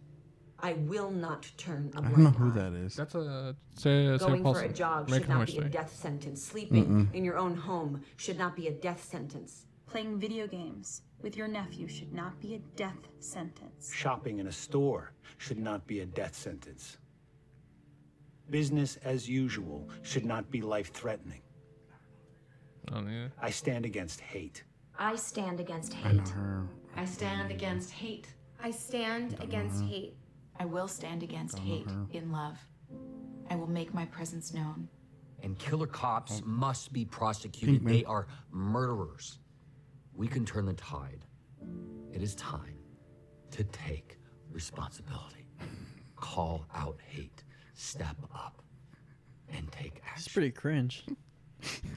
I will not turn a I blind eye. I don't know who that is. That's a Sarah, Sarah Going for a Paulson. jog should not be a death sentence. Sleeping in your own home should not be a death sentence. Playing video games with your nephew should not be a death sentence. Shopping in a store should not be a death sentence. Business as usual should not be life threatening. Oh, yeah. I stand against hate. I stand against I know hate. her. I stand against hate. I stand against hate. I will stand against uh-huh. hate in love. I will make my presence known. And killer cops must be prosecuted. man. They are murderers. We can turn the tide. It is time to take responsibility. Call out hate. Step up and take action. It's pretty cringe.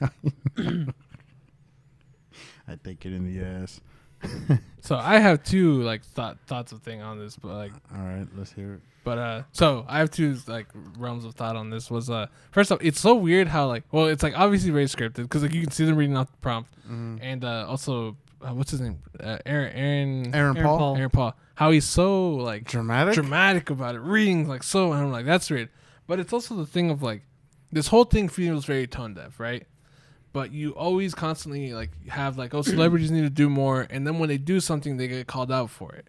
I take it in the ass. So I have two like thought thoughts of thing on this, but like All right, let's hear it. But uh, so I have two like realms of thought on this. Was uh, first off, it's so weird how like, well, it's like obviously very scripted because like you can see them reading out the prompt, and uh, also uh, what's his name, uh, Aaron, Aaron, Aaron Aaron Paul. Paul. Aaron Paul. How he's so like Dramatic? dramatic about it, reading like so, and I'm like that's weird. But it's also the thing of like, this whole thing feels very tone deaf, right? But you always constantly like have like, oh, celebrities need to do more, and then when they do something, they get called out for it.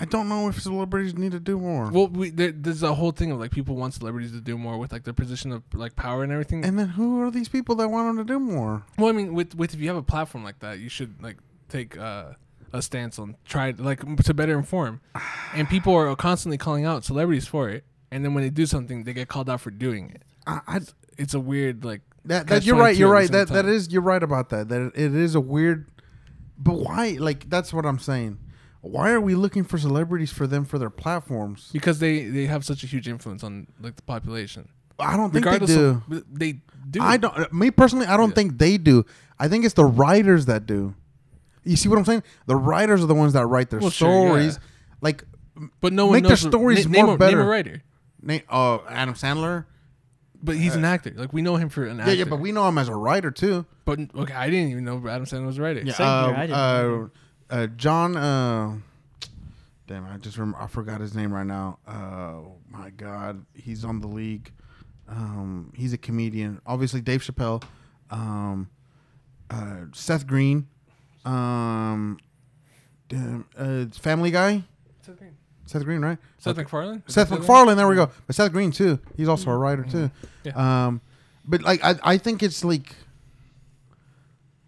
I don't know if celebrities need to do more. Well, we, there, there's a whole thing of like people want celebrities to do more with like their position of like power and everything. and then who are these people that want them to do more? well, I mean, with with if you have a platform like that, you should like take uh, a stance on try like to better inform. And people are constantly calling out celebrities for it, and then when they do something, they get called out for doing it. I, I It's a weird like that, that you're right. You're right. That that is you're right about that. That it is a weird. But why? Like that's what I'm saying. Why are we looking for celebrities for them for their platforms? because they they have such a huge influence on like the population. I don't think they do. of they do. I don't. Me personally, I don't Yeah. think they do. I think it's the writers that do. You see what I'm saying? The writers are the ones that write their Well, sure, yeah. stories. Like, but no one make their the- stories name more better. Name a writer, Nate, uh, Adam Sandler. But he's an actor. Like we know him for an actor. Yeah, yeah, but we know him as a writer too. But okay, I didn't even know Adam Sandler was a writer. Yeah, Same uh, here, I didn't know uh, uh, John. Uh, damn, I just rem- I forgot his name right now. Uh, my God, he's on the league. Um, he's a comedian. Obviously, Dave Chappelle, um, uh, Seth Green, um, damn, uh, Family Guy. Seth Green, right? Seth MacFarlane. Is Seth? MacFarlane. There we go. But Seth Green too. He's also a writer too. Yeah. Um, but like I, I think it's like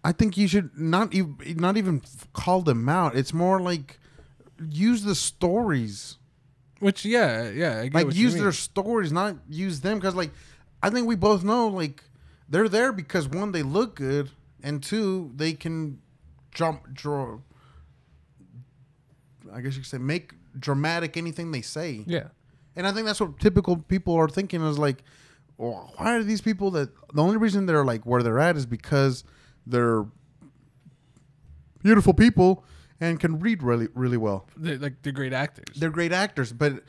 I think you should not even not even call them out. It's more like use the stories. Which yeah, yeah, I get like use their stories, not use them because like I think we both know like they're there because one they look good and two they can jump draw. I guess you could say make dramatic anything they say. Yeah. And I think that's what typical people are thinking is like, well, why are these people that the only reason they're like where they're at is because they're beautiful people and can read really really well. They're, like they're great actors. They're great actors, but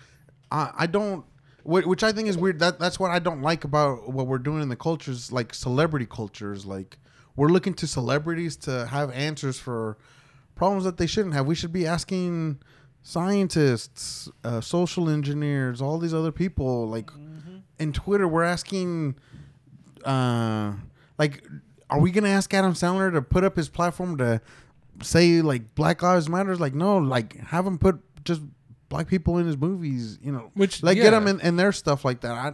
I, I don't. Which I think is weird. That that's what I don't like about what we're doing in the cultures, like celebrity cultures. Like we're looking to celebrities to have answers for problems that they shouldn't have. We should be asking scientists, uh, social engineers, all these other people. Like in Twitter, we're asking, uh, like, are we gonna ask Adam Sandler to put up his platform to say like Black Lives Matters? Like, no, like have him put just black people in his movies. You know, Which, like yeah. get them in, in their stuff like that. I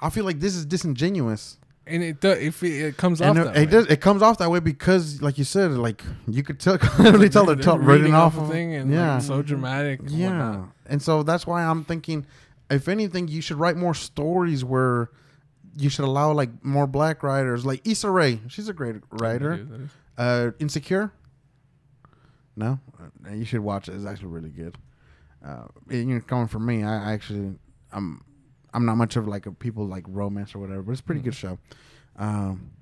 I feel like this is disingenuous. And it does if it, it comes And off it, that it way. does. It comes off that way because, like you said, like you could tell, clearly tell they're, They're reading off off thing and, yeah, like, so dramatic and Yeah, whatnot. and so that's why I'm thinking, if anything, you should write more stories where you should allow like more black writers, like Issa Rae. She's a great writer. Uh, Insecure. No, you should watch it. It's actually really good. Uh, you know, coming from me, I actually, I'm, I'm not much of like a people like romance or whatever, but it's a pretty good show. Um,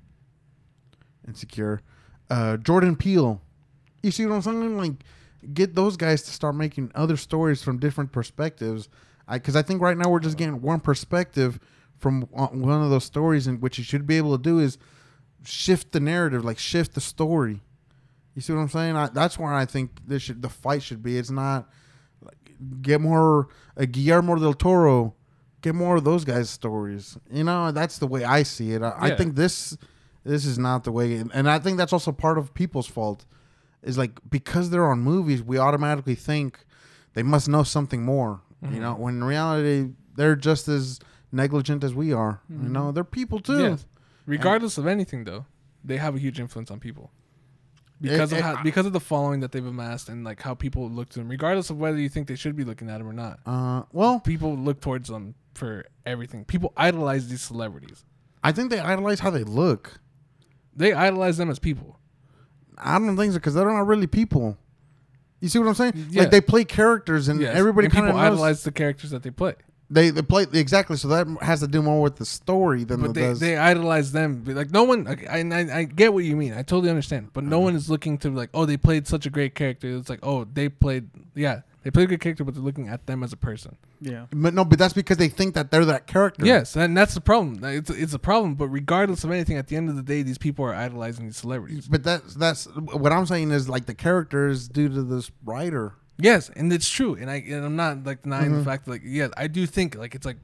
Insecure. Uh, Jordan Peele. You see what I'm saying? Like, get those guys to start making other stories from different perspectives. Because I, think right now we're just getting one perspective from one one of those stories, and what you should be able to do is shift the narrative, like shift the story. You see what I'm saying? I, that's where I think this should the fight should be. It's not like, get more uh, Guillermo del Toro, get more of those guys' stories. You know, that's the way I see it. I, I think this this is not the way, and, and I think that's also part of people's fault. Is like because they're on movies, we automatically think they must know something more. You know, when in reality they're just as negligent as we are. You know, they're people too. Yes. Regardless of anything, though, they have a huge influence on people because It- of it- how, because of the following that they've amassed and like how people look to them. Regardless of whether you think they should be looking at them or not, Uh, well, people look towards them for everything. People idolize these celebrities. I think they idolize how they look. They idolize them as people. I don't think so because they're not really people. You see what I'm saying? Yeah. Like they play characters, and Yes. everybody And kind people knows idolize the characters that they play. they they play exactly. So that has to do more with the story than But they, does. they idolize them. Like no one, I, I I get what you mean. I totally understand. But Uh-huh. no one is looking to like, oh, they played such a great character. It's like, oh, they played, yeah, they play a good character, but they're looking at them as a person. Yeah. but no, but that's because they think that they're that character. Yes, and that's the problem. Like, It's it's a problem. But regardless of anything, at the end of the day, these people are idolizing these celebrities. But that's that's what I'm saying is like the character is due to this writer. Yes, and it's true. And I and I'm not like denying Mhm. the fact that like yes, I do think like it's like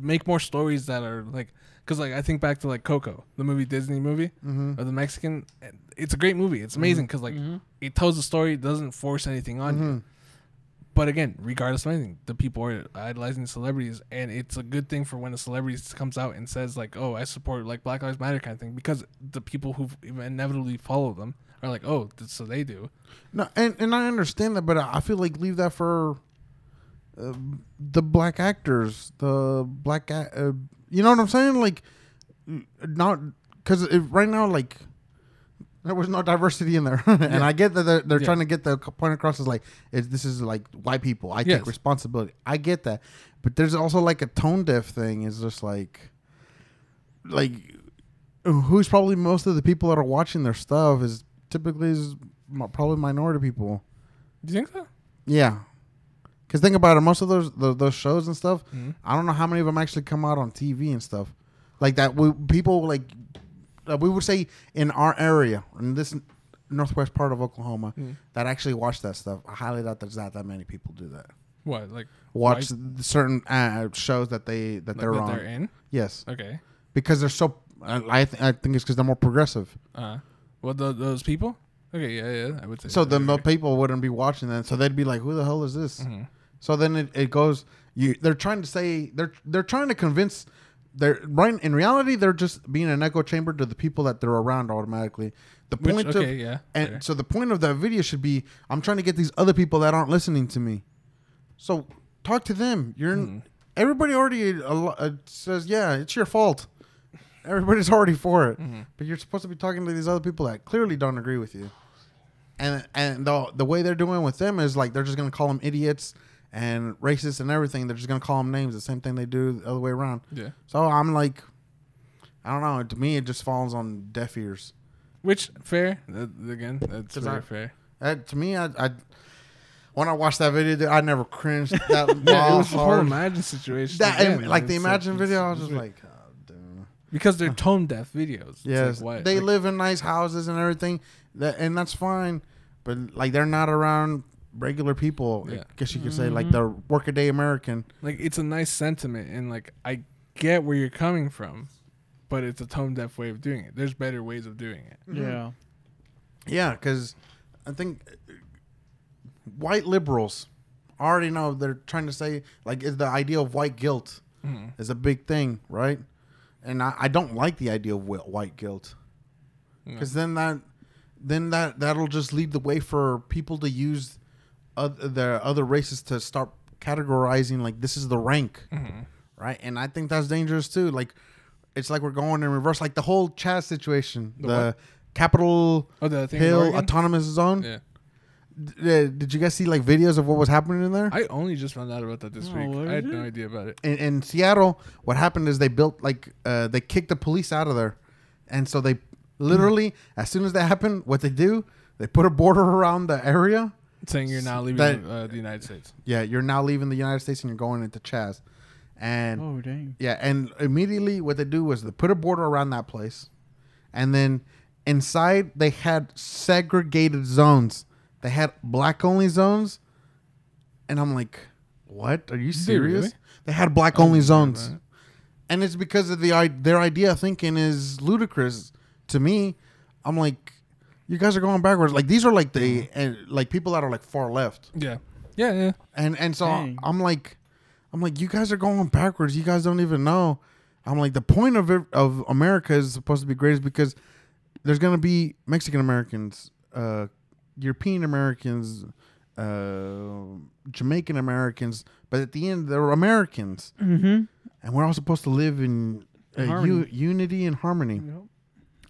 make more stories that are like because like I think back to like Coco, the movie Disney movie Mhm. or the Mexican. It's a great movie. It's amazing because like Mhm. it tells a story, it doesn't force anything on you. But again, regardless of anything, the people are idolizing celebrities, and it's a good thing for when a celebrity comes out and says like, "Oh, I support like Black Lives Matter" kind of thing, because the people who inevitably follow them are like, "Oh, so they do." No, and and I understand that, but I feel like leave that for uh, the black actors, the black, uh, you know what I'm saying? Like, not because right now, like, there was no diversity in there, and Yeah. I get that they're, they're Yeah. trying to get the point across is like, it's, this is like white people. I Yes. take responsibility. I get that, but there's also like a tone deaf thing. Is just like, like, who's probably most of the people that are watching their stuff is typically is probably minority people. Do you think so? Yeah, because think about it. Most of those those, those shows and stuff, Mhm. I don't know how many of them actually come out on TV and stuff like that. We people like uh, we would say in our area in this northwest part of Oklahoma Mhm. that actually watch that stuff. I highly doubt there's not that many people do that. What like Watch certain uh, shows that they that like, they're that on. they're in? Yes, Okay. because they're so. I I, th- I think it's because they're more progressive. Uh, well, tho- those people. Okay, yeah, yeah, I would say. So the Okay. people wouldn't be watching that. So they'd be like, "Who the hell is this?" Mhm. So then it, it goes. You they're trying to say they're they're trying to convince they're right in reality they're just being an echo chamber to the people that they're around automatically. The Which- point okay, of yeah, and fair. so the point of that video should be I'm trying to get these other people that aren't listening to me. So talk to them. You're Hmm. everybody already uh, says yeah, it's your fault. Everybody's already for it, Mm-hmm. but you're supposed to be talking to these other people that clearly don't agree with you. And and the the way they're doing with them is like they're just gonna call them idiots and racist and everything. They're just gonna call them names. The same thing they do the other way around. Yeah. So I'm like, I don't know. To me, it just falls on deaf ears. Which fair? That, again, That's very I- fair. That, to me, I, I when I watched that video, dude, I never cringed that Yeah, it was the whole imagine situation. That again, like the imagine it's- video, I was just like, oh, dude. because they're tone deaf videos. Yes, like, they like, live in nice houses and everything, that and that's fine. But like, they're not around regular people. Yeah. I guess you could say like the workaday American. like it's a nice sentiment, and like I get where you're coming from, but it's a tone deaf way of doing it. There's better ways of doing it. Yeah. Yeah, because I think uh, white liberals already know they're trying to say like is the idea of white guilt Mhm. is a big thing, right? And I, I don't like the idea of whi- white guilt because then that then that that'll just lead the way for people to use other, the other races to start categorizing like this is the rank, Mm-hmm. right? And I think that's dangerous too. Like it's like we're going in reverse, like the whole Chaz situation, the, what? Capitol Oh, the thing Hill Autonomous Zone. Yeah, D- did you guys see like videos of what was happening in there? I only just found out about that this Oh, week. I had is no idea about it. in, in Seattle, what happened is they built like uh, they kicked the police out of there, and so they literally as soon as that happened, what they do, they put a border around the area. Saying you're now leaving That- uh, the United States. Yeah, you're now leaving the United States and you're going into Chaz, and Oh dang. yeah, and immediately what they do was they put a border around that place, and then inside they had segregated zones. They had black only zones, and I'm like, what? Are you serious? really? They had black only I zones, that. and it's because of the their idea of thinking is ludicrous to me. I'm like, you guys are going backwards. Like these are like the and like people that are like far left, Yeah, yeah, yeah. and and so Dang. I'm like, I'm like, you guys are going backwards. You guys don't even know. I'm like, the point of it, of America is supposed to be great is because there's gonna be Mexican Americans, uh, European Americans, uh, Jamaican Americans, but at the end they're Americans, Mm-hmm. and we're all supposed to live in uh, u- unity and harmony.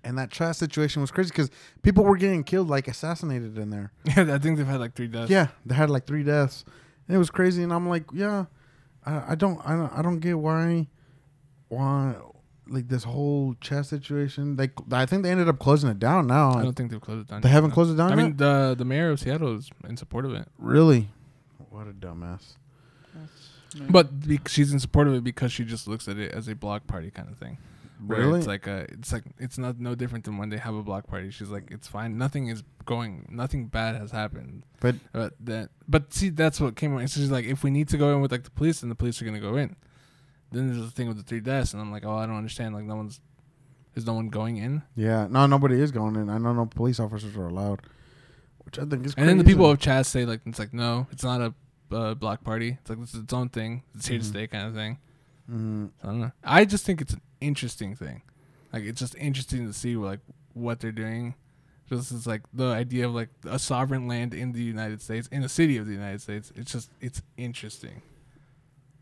And that trash situation was crazy because people were getting killed, like assassinated in there. Yeah, I think they've had like three deaths. Yeah, they had like three deaths. And it was crazy, and I'm like, yeah, I, I don't, I don't, I don't get why, why, like this whole Chaz situation. They, I think they ended up closing it down now. I don't think they've closed it down. They haven't though. closed it down I yet? mean, the the mayor of Seattle is in support of it, really, what a dumbass. but be- she's in support of it because she just looks at it as a block party kind of thing. Where Really? It's like a, it's like it's not no different than when they have a block party. She's like, it's fine. Nothing is going. Nothing bad has happened. But But that, but see, that's what came. It's she's like if we need to go in with like the police, then the police are gonna go in. Then there's the thing with the three deaths, and I'm like, oh, I don't understand. Like no one's, is no one going in? yeah, no, nobody is going in. I know no police officers are allowed, which I think is. And then the people of Chaz say like it's like no, it's not a uh, block party. It's like this is its own thing. It's here to Mhm. stay kind of thing. Mhm. I don't know. I just think it's an interesting thing. Like it's just interesting to see like what they're doing. Just is like the idea of like a sovereign land in the United States, in a city of the United States. It's just it's interesting.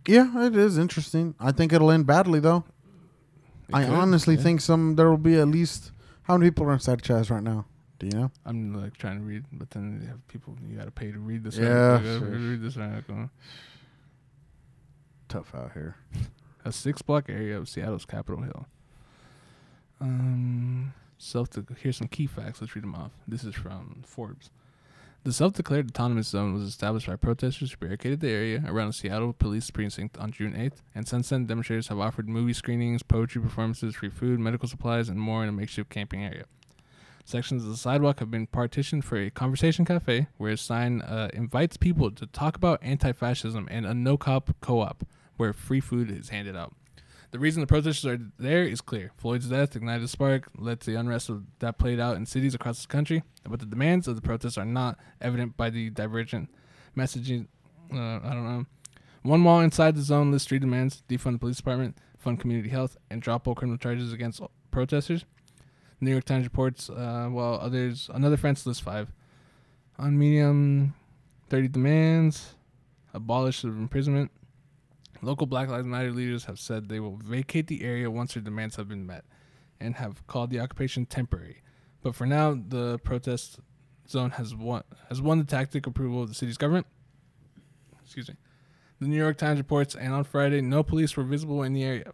Yeah, it is interesting. I think it'll end badly though. It I could, honestly yeah. think some there will be at least how many people are inside Chaz right now? Do you know? I'm like trying to read, but then you have people you got to pay to read this. Yeah. Sure. read this article. Tough out here. A six block area of Seattle's Capitol Hill. Um, self. Here's some key facts. Let's read them off. This is from Forbes. The self-declared autonomous zone was established by protesters who barricaded the area around the Seattle police precinct on June 8th, and since then, demonstrators have offered movie screenings, poetry performances, free food, medical supplies, and more in a makeshift camping area. Sections of the sidewalk have been partitioned for a conversation cafe, where a sign uh, invites people to talk about anti-fascism, and a no-cop co-op, where free food is handed out. The reason the protesters are there is clear. Floyd's death ignited a spark, led to the unrest that played out in cities across the country, but the demands of the protests are not evident by the divergent messaging. Uh, I don't know. One wall inside the zone lists three demands: defund the police department, fund community health, and drop all criminal charges against protesters. New York Times reports, uh, while others, another friends lists five. On Medium, 30 demands, abolish of imprisonment. Local Black Lives Matter leaders have said they will vacate the area once their demands have been met and have called the occupation temporary. But for now, the protest zone has won has won the tactic approval of the city's government. Excuse me. The New York Times reports, and on Friday, no police were visible in the area.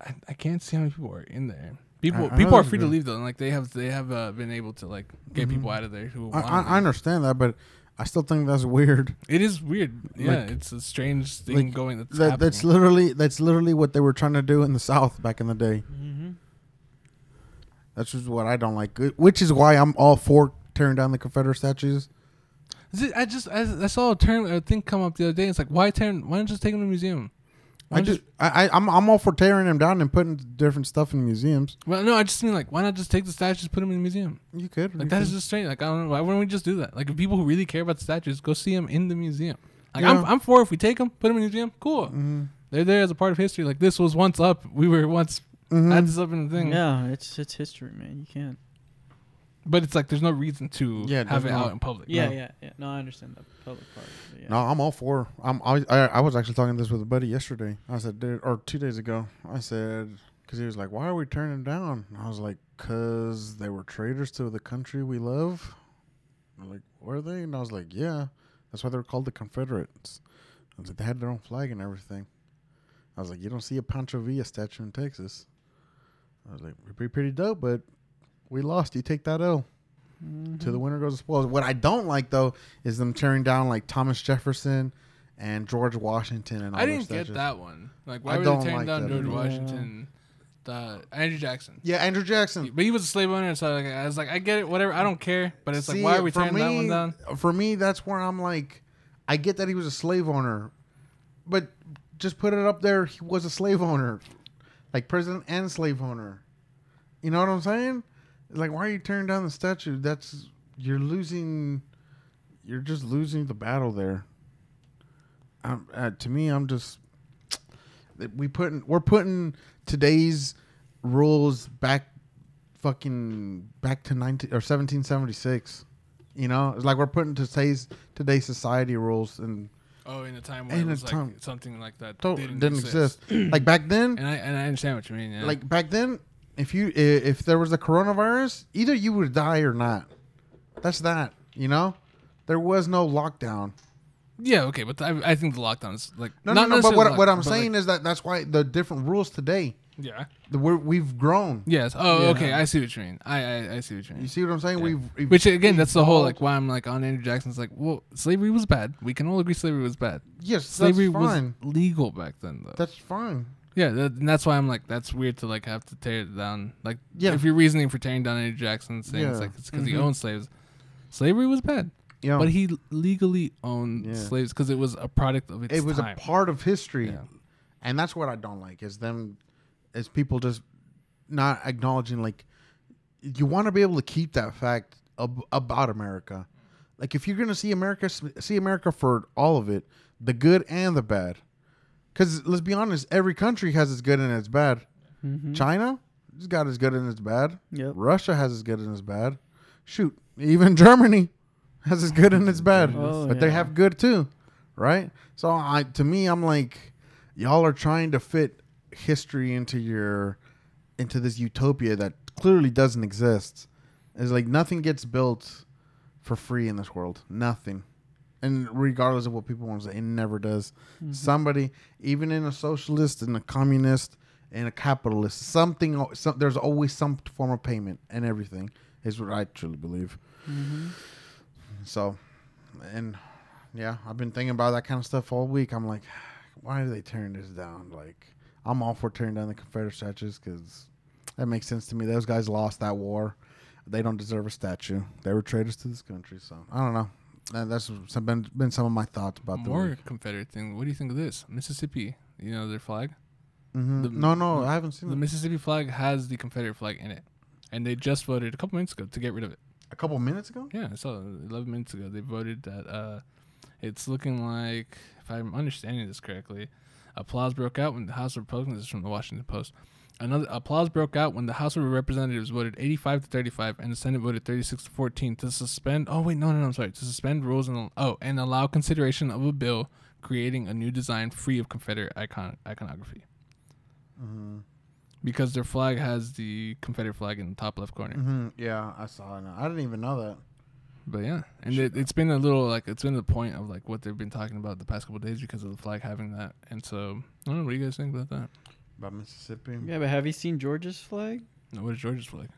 I, I can't see how many people are in there. People I- I people are free to leave though. and, Like they have they have uh, been able to like get Mhm. people out of there who I. I understand that, but I still think that's weird. It is weird. Yeah, Like- it's a strange thing like, going. That's that, that's literally that's literally what they were trying to do in the South back in the day. Mhm. That's just what I don't like. Which is why I'm all for tearing down the Confederate statues. It- I just I, I saw a term a thing come up the other day. It's like why tearing? Why not just take them to the museum? Why I just I, I I'm I'm all for tearing them down and putting different stuff in museums. Well, no, I just mean like why not just take the statues, put them in the museum? You could. Like you that is could. just strange. Like I don't know why wouldn't we just do that? Like if people who really care about the statues, go see them in the museum. Like I'm I'm for if we take them, put them in the museum. Cool. Mhm. They're there as a part of history. Like this was once up. We were once Mhm. had this up in the thing. Yeah, it's it's history, man. You can't. But it's like there's no reason to Yeah, have it there's out in public. Yeah, No. yeah, yeah. No, I understand the public part. Yeah. No, I'm all for. I'm. I, I I was actually talking this with a buddy yesterday. I said, dude, or two days ago. I said, because he was like, "Why are we turning down?" And I was like, "Cause they were traitors to the country we love." I'm like, were they? And I was like, "Yeah, that's why they were called the Confederates." I was like, they had their own flag and everything. I was like, you don't see a Pancho Villa statue in Texas. I was like, we're pretty, pretty dope, but we lost. You take that L. To the mm-hmm. winner goes the spoils. What I don't like though is them tearing down like Thomas Jefferson and George Washington and all I didn't statues. get that one. Like I why were don't they tearing like down George either. Washington? The Andrew Jackson. Yeah, Andrew Jackson. But he was a slave owner, so like, I was like, I get it, whatever. I don't care. But it's See, like, why are we for tearing that one down? For me, that's where I'm like, I get that he was a slave owner, but just put it up there. He was a slave owner, like president and slave owner. You know what I'm saying? Like, why are you tearing down the statue? That's you're losing. You're just losing the battle there. Uh, to me, I'm just we putting we're putting today's rules back fucking back to 19 or 1776 you know it's like we're putting today's today's society rules and Oh, in a time where in it was like something like that didn't, didn't exist. exist. like back then And I and I understand what you mean. Yeah. like back then if you if there was a coronavirus either you would die or not that's that you know there was no lockdown yeah, okay, but I, I think the lockdown is like no not no no but necessarily what, what i'm saying like, is that that's why the different rules today yeah. the, we're, we've grown Yes. Oh, Yeah. okay. I see what you mean. I I, I see what you mean. you see what i'm saying Yeah. we've, we've Which again, that's the whole like why I'm like on Andrew Jackson's like, well, slavery was bad. We can all agree slavery was bad. yes Slavery that's fine was legal back then, though. that's fine yeah, that, and that's why I'm like, that's weird to like have to tear it down. Like, Yeah. if you're reasoning for tearing down Andrew Jackson, saying it's Yeah. like it's because he Mhm. owned slaves, slavery was bad. yeah But he legally owned Yeah. slaves because it was a product of its it was time. a part of history Yeah. and that's what i don't like is them is people just not acknowledging like you want to be able to keep that fact ab- about america like if you're gonna see america see america for all of it the good and the bad because let's be honest every country has its good and its bad. Mhm. china has got its good and its bad. Yep. russia has its good and its bad. Shoot even germany has its good and its bad. Oh, but they have good too right? So i to me i'm like y'all are trying to fit history into your into this utopia that clearly doesn't exist. It's like nothing gets built for free in this world. Nothing and regardless of what people want to say it never does. Mm-hmm. Somebody even in a socialist and a communist and a capitalist something some, there's always some form of payment and everything is what i truly believe. Mm-hmm. So and yeah i've been thinking about that kind of stuff all week. I'm like why are they tearing this down? Like i'm all for tearing down the confederate statues because that makes sense to me. Those guys lost that war. They don't deserve a statue. They were traitors to this country so i don't know and that's some, been, been some of my thoughts about the More week. Confederate thing. What do you think of this? Mississippi. You know their flag. Mhm. The- no no i haven't seen The it. Mississippi flag has the Confederate flag in it, and they just voted a couple minutes ago to get rid of it. a couple minutes ago Yeah, I saw 11 minutes ago. They voted that uh, it's looking like, if I'm understanding this correctly, Applause broke out when the House of Republicans this is from the Washington Post. Another applause broke out when the House of Representatives voted 85 to 35 and the Senate voted 36 to 14 to suspend. Oh wait, no, no, no, I'm sorry. To suspend rules and oh, and allow consideration of a bill creating a new design free of Confederate icon iconography. Mhm. Because their flag has the Confederate flag in the top left corner. Mhm. Yeah, I saw it. I didn't even know that. But yeah, and it, it's been a little like it's been the point of like what they've been talking about the past couple of days because of the flag having that. And so I don't know what do you guys think about that. About Mississippi. Yeah, but have you seen Georgia's flag? No, what is Georgia's flag?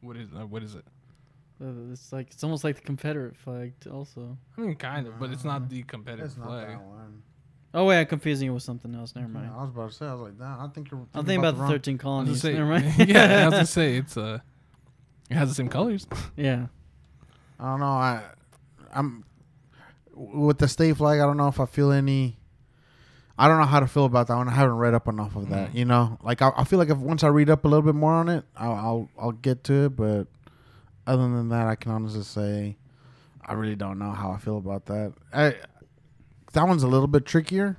What is uh, what is it? Uh, it's like it's almost like the Confederate flag, t- also. I mean, kind of, but it's not the competitive It's not flag. that one. Oh wait, I'm confusing it with something else. Never mind. Yeah, I was about to say. I was like, nah, I think you're. I'm thinking about the wrong- 13 I was colonies. gonna say- Never mind. yeah, I was gonna say it's uh, it has the same colors. Yeah. I don't know. I, I'm with the state flag. I don't know if I feel any. I don't know how to feel about that one. I haven't read up enough of that. Mm. You know, like I, I feel like if once I read up a little bit more on it, I'll, I'll I'll get to it. But other than that, I can honestly say I really don't know how I feel about that. I, that one's a little bit trickier,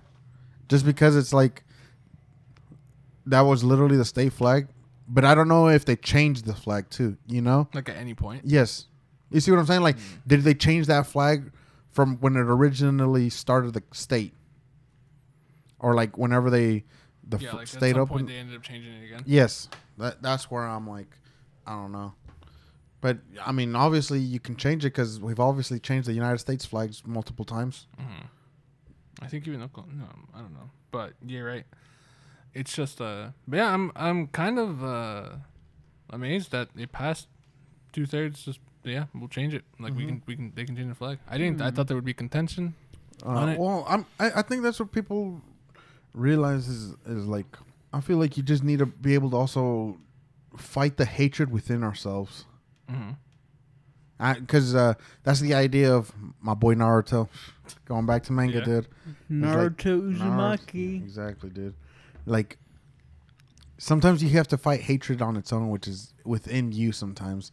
just because it's like that was literally the state flag. But I don't know if they changed the flag too. You know, Like at any point. Yes. You see what I'm saying? Like, did they change that flag from when it originally started the state, or like whenever they the yeah, f- like some opened? point they ended up changing it again. Yes, that that's where I'm like, I don't know. But I mean, obviously you can change it because we've obviously changed the United States flags multiple times. Mhm. I think even Oklahoma. No, I don't know, but you're right. It's just uh, but yeah, I'm I'm kind of uh amazed that it passed two thirds. Just yeah, we'll change it. Like we Mhm. can we can they can change the flag. I didn't. I Mhm. thought there would be contention on Uh, well, I'm. I, I think that's what people realize is is like. I feel like you just need to be able to also fight the hatred within ourselves. Mhm. Because uh, that's the idea of my boy Naruto. Going back to manga, Yeah. dude. It's Naruto Naruto- Uzumaki. Exactly, dude. Like sometimes you have to fight hatred on its own, which is within you. Sometimes,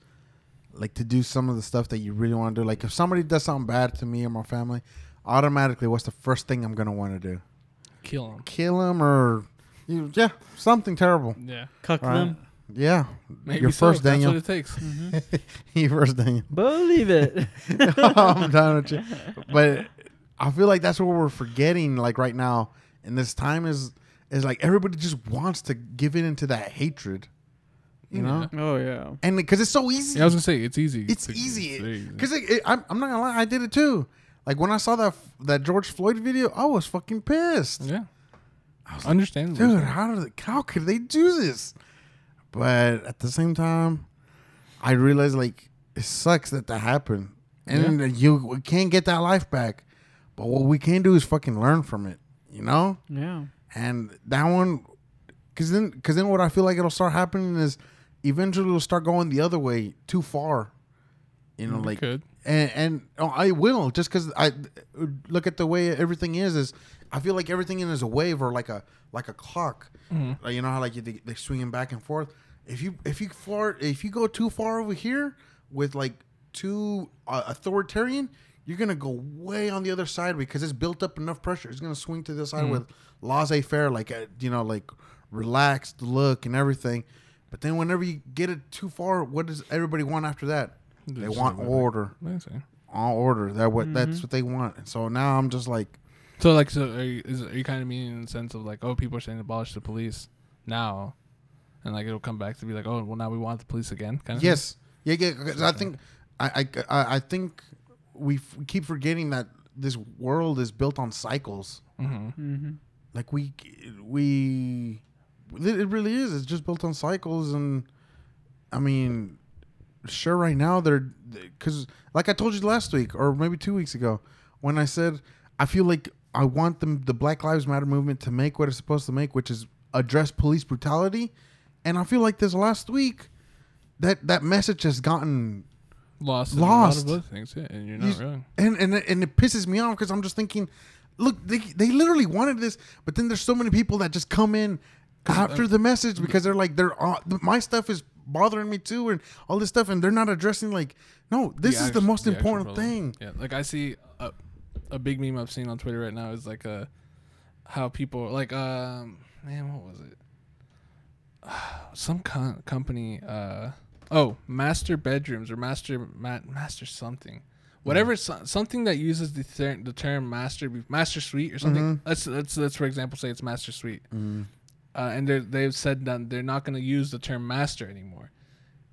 like to do some of the stuff that you really want to do. Like if somebody does something bad to me or my family, automatically, what's the first thing I'm gonna want to do? Kill 'em. Kill him or you, yeah, something terrible. Yeah. Cuck them. Yeah, Maybe your so, first if that's Daniel. what it takes. Mhm. your first Daniel. Believe it. I'm done with you. But I feel like that's what we're forgetting. Like right now, in this time is is like everybody just wants to give in into that hatred. You know? Oh yeah. And because it's so easy. Yeah, I was gonna say it's easy. It's to- easy. easy. Because it, it- I'm, I'm not gonna lie, I did it too. Like when I saw that that George Floyd video, I was fucking pissed. Yeah. I was Understandable. dude, how did how could they do this? But at the same time, I realized like it sucks that that happened, and you we can't get that life back. But what we can do is fucking learn from it, you know. Yeah. And that one, because then, because then, what I feel like it'll start happening is eventually it'll start going the other way too far. You know, Mm, it like could. And and oh, I will just because I look at the way everything is. Is I feel like everything in is a wave or like a like a clock. Mhm. Like, you know how like you, they, they swinging back and forth. If you if you far if you go too far over here with like too uh, authoritarian, you're gonna go way on the other side because it's built up enough pressure. It's gonna swing to the side Mhm. with laissez faire, like a, you know, like relaxed look and everything. But then whenever you get it too far, what does everybody want after that? They Just want order. I see. All order. That what that's Mhm. what they want. And so now I'm just like, So like, so are you, is, are you kind of meaning in the sense of like, oh, people are saying abolish the police now, and like it'll come back to be like, oh, well, now we want the police again, kind of. yes, yeah, yeah. yeah. 'cause I think, I, I, I I think we f- keep forgetting that this world is built on cycles. Mm-hmm. Mm-hmm. Like we, we, it really is. It's just built on cycles, and I mean, sure, right now they're because, like I told you last week or maybe two weeks ago, when I said I feel like I want them the Black Lives Matter movement to make what it's supposed to make, which is address police brutality, and I feel like this last week that that message has gotten Lost. Lost. In a lot of other things, yeah, and you're not you- wrong. And and and it pisses me off because I'm just thinking, look, they they literally wanted this, but then there's so many people that just come in after uh, the message because they're like they're uh, my stuff is bothering me too and all this stuff and they're not addressing like no this is the most actual important thing. Yeah, like I see a, a big meme I've seen on Twitter right now is like a how people like um man what was it? Some con- company uh oh master bedrooms or master ma- master something. Whatever so- something that uses the ter- the term master master suite or something. Mhm. let's let's let's for example say it's master suite. Mm. Uh, and they're, they've said that they're not going to use the term master anymore.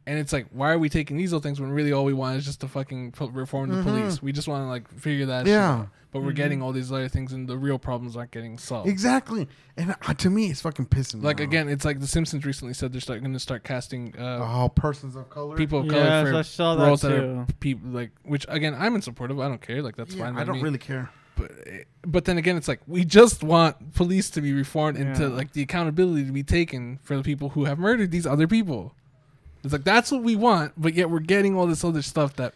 And it's like, why are we taking these little things when really all we want is just to fucking pu- reform the Mhm. police? We just want to like figure that shit Yeah. out. But we're Mhm. getting all these other things, and the real problems aren't getting solved. Exactly. And uh, to me, it's fucking pissing me Like off. again, it's like The Simpsons recently said they're start, going to start casting uh, Oh, persons of color? people of Yes, color for I saw that roles that are people like which again I'm in support of. I don't care. Like that's Yeah, fine. I don't me. really care. But but then again, it's like we just want police to be reformed and to Yeah. like the accountability to be taken for the people who have murdered these other people. It's like that's what we want, but yet we're getting all this other stuff that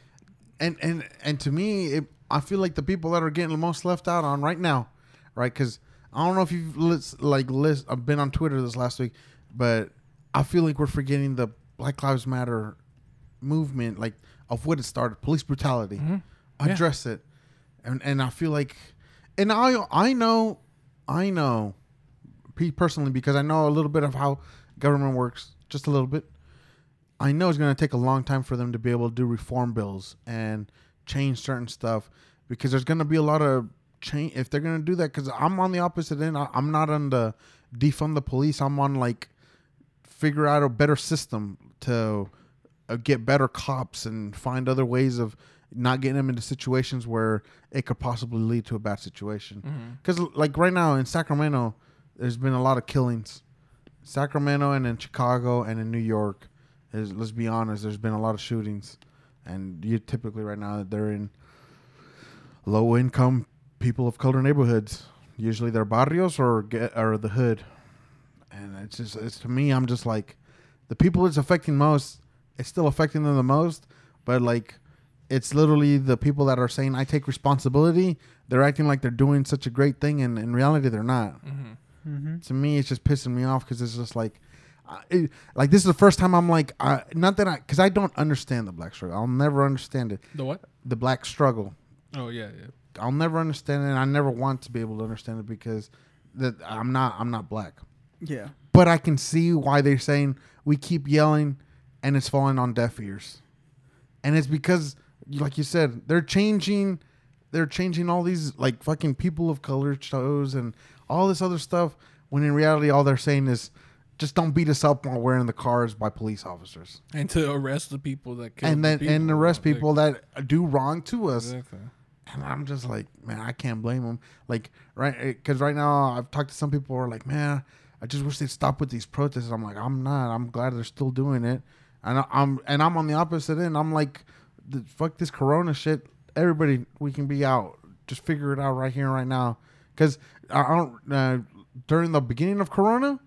and and and to me, it, I feel like the people that are getting the most left out on right now, right? Because I don't know if you've lis- like list. I've been on Twitter this last week, but I feel like we're forgetting the Black Lives Matter movement, like of what it started, police brutality. Mhm. Yeah. Address it, and and I feel like, and I I know, I know, personally because I know a little bit of how government works, just a little bit. I know it's going to take a long time for them to be able to do reform bills and change certain stuff because there's going to be a lot of change if they're going to do that. Because I'm on the opposite end. I, I'm not on the defund the police. I'm on like figure out a better system to uh, get better cops and find other ways of not getting them into situations where it could possibly lead to a bad situation. Mm-hmm. Because like right now in Sacramento, there's been a lot of killings. Sacramento and in Chicago and in New York, is let's be honest, there's been a lot of shootings, and you typically right now they're in low income people of color neighborhoods. Usually they're barrios or get or the hood, and it's just it's to me I'm just like the people it's affecting most. It's still affecting them the most, but like it's literally the people that are saying I take responsibility. They're acting like they're doing such a great thing, and in reality they're not. Mhm. Mhm. To me, it's just pissing me off because it's just like, I- it, like this is the first time I'm like, I, not that I, because I don't understand the black struggle. I'll never understand it. The what? The black struggle. Oh yeah, yeah. I'll never understand it. and I never want to be able to understand it because that I'm not. I'm not black. Yeah. But I can see why they're saying we keep yelling, and it's falling on deaf ears, and it's because, like you said, they're changing. They're changing all these like fucking people of color shows and all this other stuff. When in reality, all they're saying is, just don't beat us up while we're in the cars by police officers, And to arrest the people that killed and then people. and arrest people that do wrong to us. Exactly. And I'm just like, man, I can't blame them. Like, right? Eh, because right now, I've talked to some people who are like, man, I just wish they'd stop with these protests. I'm like, I'm not. I'm glad they're still doing it. And I'm and I'm on the opposite end. I'm like, the, fuck this Corona shit. Everybody, we can be out. Just figure it out right here, and right now. Because I don't. Uh, during the beginning of Corona,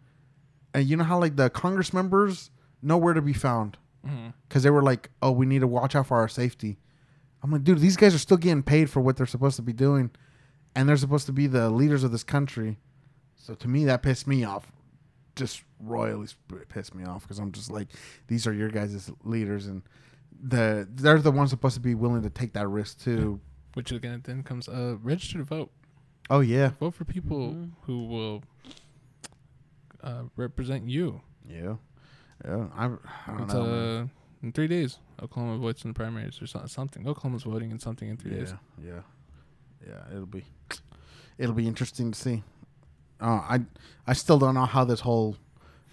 and you know how like the Congress members nowhere to be found because they were like, "Oh, we need to watch out for our safety." I'm like, dude, these guys are still getting paid for what they're supposed to be doing, and they're supposed to be the leaders of this country. So to me, that pissed me off, just royally pissed me off because I'm just like, these are your guys' leaders, and the they're the ones supposed to be willing to take that risk too. Which again then comes uh register to vote. Oh yeah, Vote for people who will uh, represent you. yeah, yeah. I, I don't It's, know. uh, in three days, Oklahoma votes in the primaries or so- something. Oklahoma's voting in something in three yeah, days. yeah, yeah. It'll be, it'll be interesting to see. Uh, I I still don't know how this whole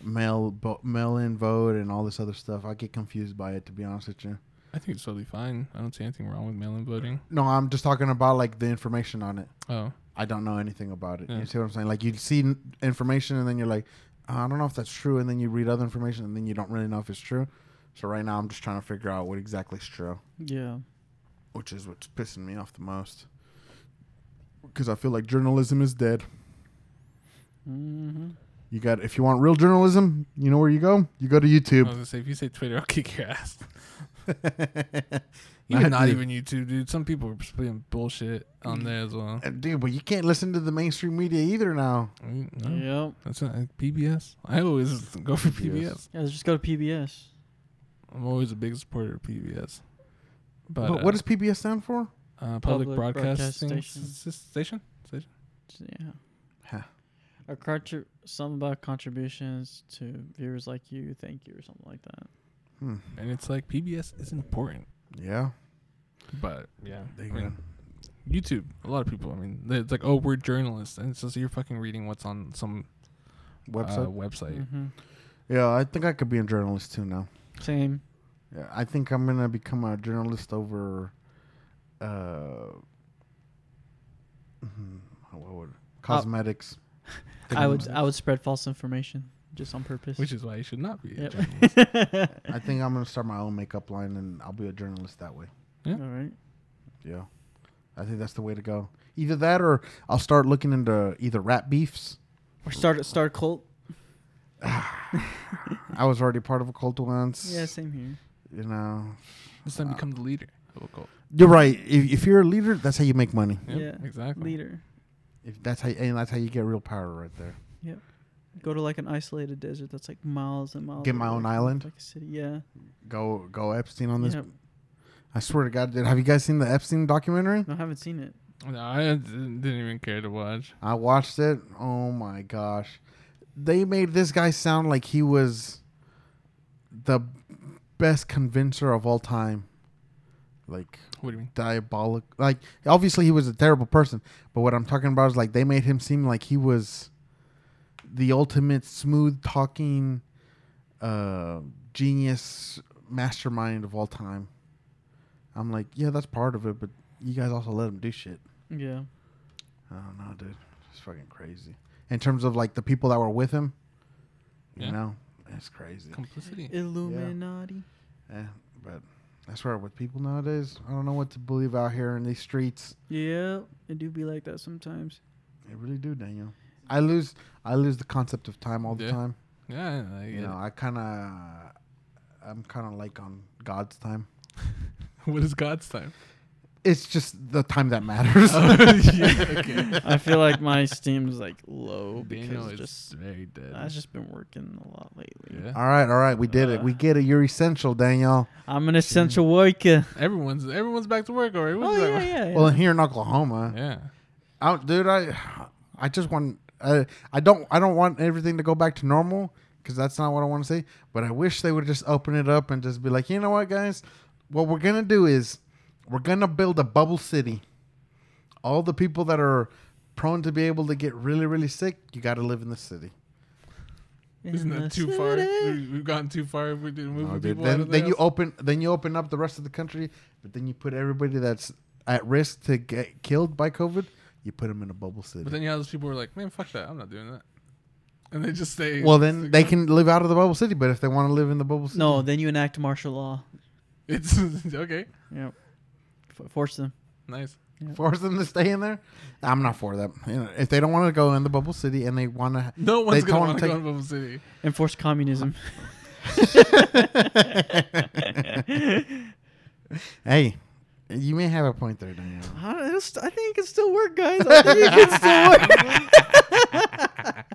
mail bo- mail in vote and all this other stuff. I get confused by it to be honest with you. I think it's totally fine. I don't see anything wrong with mail-in voting. No, I'm just talking about like the information on it. Oh, I don't know anything about it. Yeah. You see what I'm saying? Like you see n- information and then you're like, "Uh, I don't know if that's true, and then you read other information and then you don't really know if it's true. So right now I'm just trying to figure out what exactly is true, Yeah. which is what's pissing me off the most. Because I feel like journalism is dead. Mm-hmm. You got if you want real journalism, you know where you go. You go to I was YouTube. gonna say if you say Twitter, I'll kick your ass. Not Even not dude. even YouTube, dude. Some people are spitting bullshit on there as well. Uh, Dude, but you can't listen to the mainstream media either now. Mm, no. Yep. That's not, like PBS. I always go for PBS. Yeah, just go to PBS. I'm always a big supporter of PBS. But But uh, what does PBS stand for? uh, public, Public broadcasting Broadcast station? Station. station? Station? Yeah. Huh. Or contri- something about contributions to viewers like you. Thank you, or something like that. Hmm. And it's like PBS is important, Yeah. but yeah, There I mean. YouTube. A lot of people. I mean, it's like, oh, we're journalists, and it's just you're fucking reading what's on some Website. uh, website. hmm yeah, I think I could be a journalist too now. Same. Yeah, I think I'm gonna become a journalist over. Uh, mhm, what would cosmetics? I would I would spread false information just on purpose. Which is why you should not be a Yep. journalist. I think I'm gonna start my own makeup line, and I'll be a journalist that way. Yeah. All right. Yeah, I think that's the way to go. Either that, or I'll start looking into either rat beefs. Or start start a cult. I was already part of a cult once. Yeah, same here. You know, This time become the leader of a cult. you're right. If, if you're a leader, that's how you make money. Yep, yeah. exactly. Leader. If that's how, and that's how you get real power right there. Yep. Go to like an isolated desert that's like miles and miles. Get my away own island? Like a city. Yeah. Go, go Epstein on this. Yep. I swear to God, did have you guys seen the Epstein documentary? No, I haven't seen it. No, I didn't didn't even care to watch. I watched it. Oh my gosh. They made this guy sound like he was the best convincer of all time. Like What do you mean? diabolic. Like obviously he was a terrible person, but what I'm talking about is like they made him seem like he was the ultimate smooth talking uh genius mastermind of all time. I'm like, yeah, that's part of it, but you guys also let him do shit. Yeah. I don't know, dude. It's fucking crazy. In terms of like the people that were with him, you Yeah. know, it's crazy. Complicity. Illuminati. Yeah, but I right. with people nowadays, I don't know what to believe out here in these streets. Yeah, it do be like that sometimes. They really do, Daniel. I lose, I lose the concept of time all the Yeah. time. Yeah, I You get know, I kind of, I'm kind of like on God's time. what is God's time? It's just the time that matters. Oh, yeah, okay. I feel like my steam is like low Daniel because is just very dead. I've just been working a lot lately. yeah. all right, all right, we did it. We get it. You're essential, Daniel. I'm an essential worker. Everyone's everyone's back to work already. Oh yeah, yeah, yeah. Well, here in Oklahoma, Yeah. I, dude, I, I just want, uh, I don't, I don't want everything to go back to normal because that's not what I want to say. But I wish they would just open it up and just be like, you know what, guys, what we're gonna do is we're gonna build a bubble city. All the people that are prone to be able to get really, really sick, you got to live in the city. Isn't that too far? city. We- We've gone too far. If we didn't move No, the dude. people out Then, of then the you house. open, then you open up the rest of the country, but then you put everybody that's at risk to get killed by COVID. You put them in a bubble city. But then you have those people who are like, man, fuck that. I'm not doing that. And they just stay. well, then they can live out of the bubble city. But if they want to live in the bubble city, No, then you enact martial law. It's okay. Yep. F- force them. Nice. force them to stay in there. I'm not for that. You know, if they don't want to go in the bubble city and they want to, No one's they gonna wanna want to take- go to Bubble City. Enforce communism. hey, you may have a point there, Daniel. I, st- I think it can still work, guys. I think it can still work.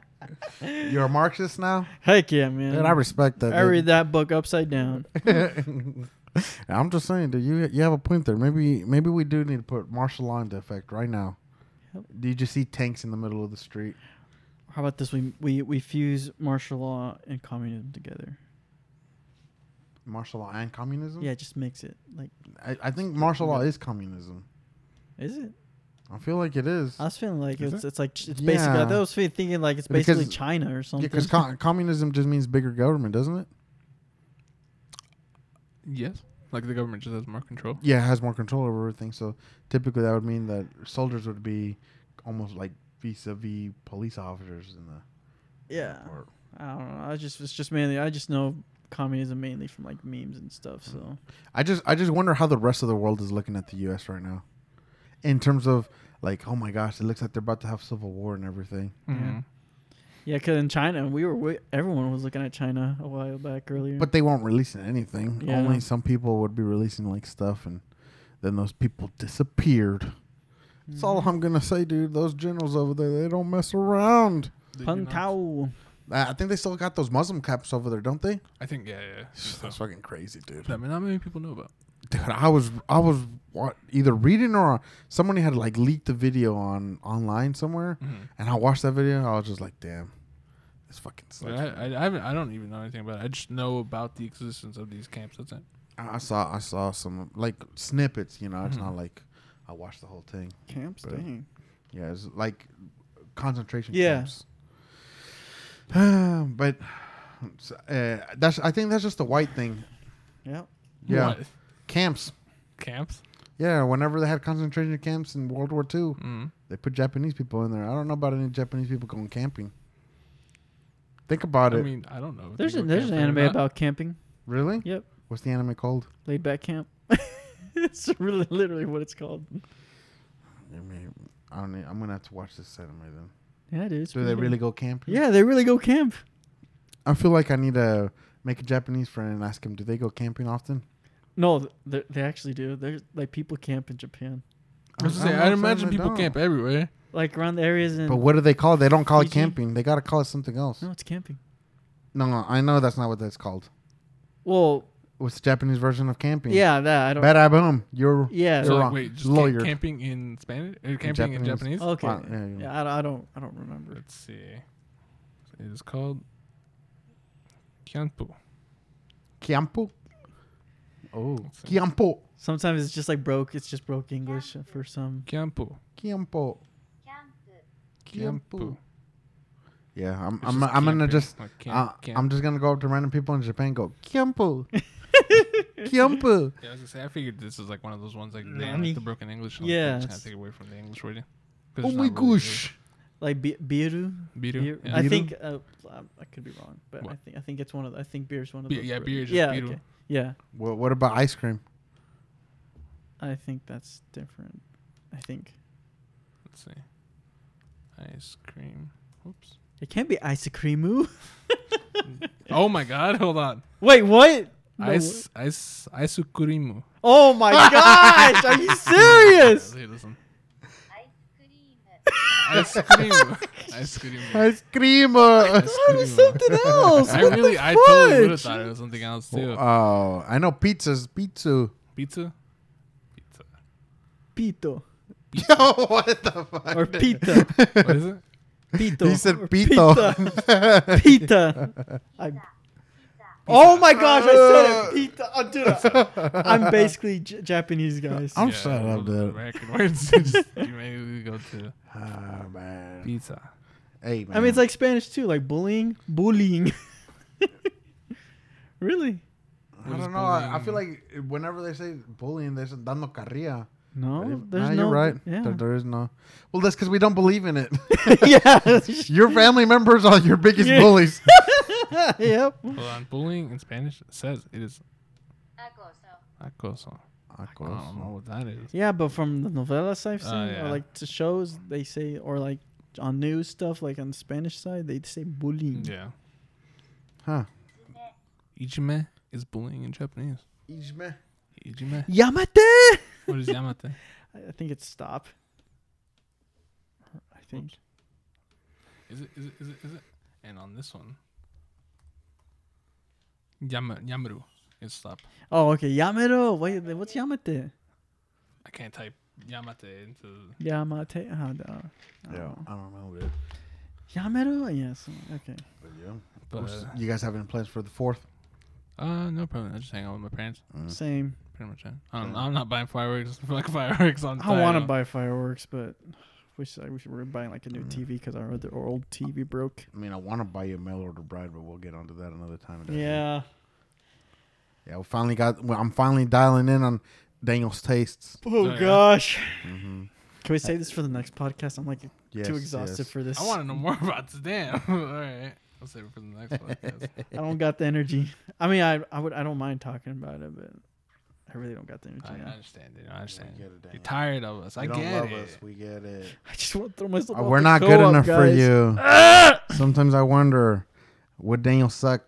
You're a Marxist now, Heck yeah, man. And I respect that. I dude. read that book upside down. I'm just saying, dude. You you have a point there. Maybe maybe we do need to put martial law into effect right now. Yep. Do you just see tanks in the middle of the street? How about this? We we we fuse martial law and communism together. Martial law and communism? Yeah, it just mix it. Like, I, I think martial law is communism. is it? I feel like it is. I was feeling like it's it? it's like ch- it's basically. I was thinking like it's basically Because- China or Yeah, something. because com- communism just means bigger government, doesn't it? Yes. Like the government just has more control. Yeah, it has more control over everything. So typically, that would mean that soldiers would be almost like vis-a-vis police officers in the. yeah, Or, I don't know. I just it's just mainly I just know communism mainly from like memes and stuff. So I just I just wonder how the rest of the world is looking at the U.S. right now, in terms of like, oh my gosh, it looks like they're about to have civil war and everything. Mhm. yeah, because in China we were wi- everyone was looking at China a while back earlier. But they won't release anything. Yeah. Only some people would be releasing like stuff, and then those people disappeared. That's all Mm-hmm. I'm gonna say, dude. Those generals over there, they don't mess around. They do Pun not. Tao. I I think they still got those Muslim camps over there, don't they? I think yeah, yeah. So, That's fucking crazy, dude. I mean, not many people know about. Dude, I was I was what, either reading or somebody had like leaked the video on online somewhere, Mhm. and I watched that video. I was just like, damn, this fucking. Like, Sucks. I, I, I. I don't even know anything about it. I just know about the existence of these camps. That's it. I I saw I saw some like snippets. You know, it's Mhm. not like I watched the whole thing. Camps, But, dang. Yeah, it's like concentration Yeah. camps. but uh, that's I think that's just a white thing. Yeah. Yeah, What? camps. Camps. Yeah, whenever they had concentration camps in World War II, Mhm. they put Japanese people in there. I don't know about any Japanese people going camping. Think about I it. I mean, I don't know. There's they a, there's an anime about camping. really? Yep. What's the anime called? Laid back camp. it's really literally what it's called. I mean, I don't. Need, I'm gonna have to watch this anime then. Yeah, dude. it's Do pretty they good. really go camping? Yeah, they really go camp. I feel like I need to make a Japanese friend and ask him, do they go camping often? No, th- they, they actually do. There's like people camp in Japan, I was I'm gonna say, I'd imagine people don't. camp everywhere. like around the areas in. But what do they call it? They don't call it Fiji? camping. They gotta call it something else. No, it's camping. No, no, I know that's not what that's called. Well, What's the Japanese version of camping? yeah, that I don't. Bada boom. You're Yeah. You're So wrong. wait, just Lawyered. camp, camping in Spanish or camping in Japanese. Japanese? Okay. Fine, yeah, yeah, yeah. I, don't- I don't. I don't remember. Let's see. It is called Kianpo. Campo. Oh, Let's see. Campo. Sometimes it's just like broke. It's just broke English for some. Kianpo. Campo. Kianpo. Yeah, I'm. It's I'm. I'm gonna just. like camp- uh, camp. I'm just gonna go up to random people in Japan. and Go Campo. Campo. Yeah, I was gonna say I figured this is like one of those ones like they like the broken English. and Yeah, just kind of take away from the English wording. 'Cause Oh my not really gosh. Like bi- biru. Biru, Beer- yeah. I Biru? think uh, um, I could be wrong, but I think I think it's one of. The, I think beer is one of Beer- those. yeah, words. beer is yeah, biru. okay. Yeah, What, what about ice cream? I think that's different. I think Let's see. Ice cream. Oops. it can't be ice cream. Oh my god, hold on. Wait, what? No, Ice ice ice kurimu. Oh my gosh! Are you serious? Here, listen. Ice cream. Ice cream. Ice cream. uh, That was something else. I What the really, I totally would have thought it was something else too. Oh, I know pizzas. Pizza. Pizza. Pizza. Pito Yo, what the fuck? or pita. What is it? Pito. He said pito. Pita. Pita. I, oh my gosh! I said it. Pita. Oh, dude, I'm basically J- Japanese, guys. I'm shut well, up, the dude. American words. just, you maybe go to Ah, man. pizza. Hey, man. I mean, it's like Spanish too, like bullying, bullying. really? I don't know. I, I feel like whenever they say bullying, there's dando carrilla. No, there's nah, no. You're right. Yeah. There, there is no. Well, that's because we don't believe in it. yeah. your family members are your biggest Yeah. bullies. yep. Hold on. Bullying in Spanish says it is acoso. Acoso. I don't know what that is. Yeah, but from the novellas I've Oh, seen, yeah. or like to shows, they say, or like on news stuff, like on the Spanish side, they say bullying. Yeah. Huh. Ijime is bullying in Japanese. Ijime. Ijime. Yamate. What is yamate? I I think it's stop. I think. Is it? Is it? Is it? Is it? And on this one, Yama, Yamaru is stop. Oh, okay. Yamero. Wait, what's Yamate? I can't type Yamate into. Yamate. Oh, no. Yeah, I don't know, it. Yamero. Yes. Okay. But yeah. But, What's- uh, you guys have any plans for the fourth? Uh, no problem. I just hang out with my parents. Same. Pretty much it. I'm, I'm not buying fireworks for like fireworks on. I want to buy fireworks, but wish I wish we were buying like a new TV because our other our old TV broke. I mean, I want to buy you a mail order bride, but we'll get onto that another time. Yeah. Yeah, we finally got. Well, I'm finally dialing in on Daniel's tastes. Oh, yeah. gosh. Mhm. Can we save this for the next podcast? I'm like Yes, too exhausted yes. for this. I want to know more about this. Damn. All right. I'll save it for the next podcast. I don't got the energy. I mean, I I would I don't mind talking about it, but I really don't got the energy I now. understand it. I understand. get it, You're Daniel. tired of us. I You don't get love it. us. We get it. I just want to throw myself. Uh, off we're the not good co-op, enough for guys. you. Sometimes I wonder, would Daniel suck?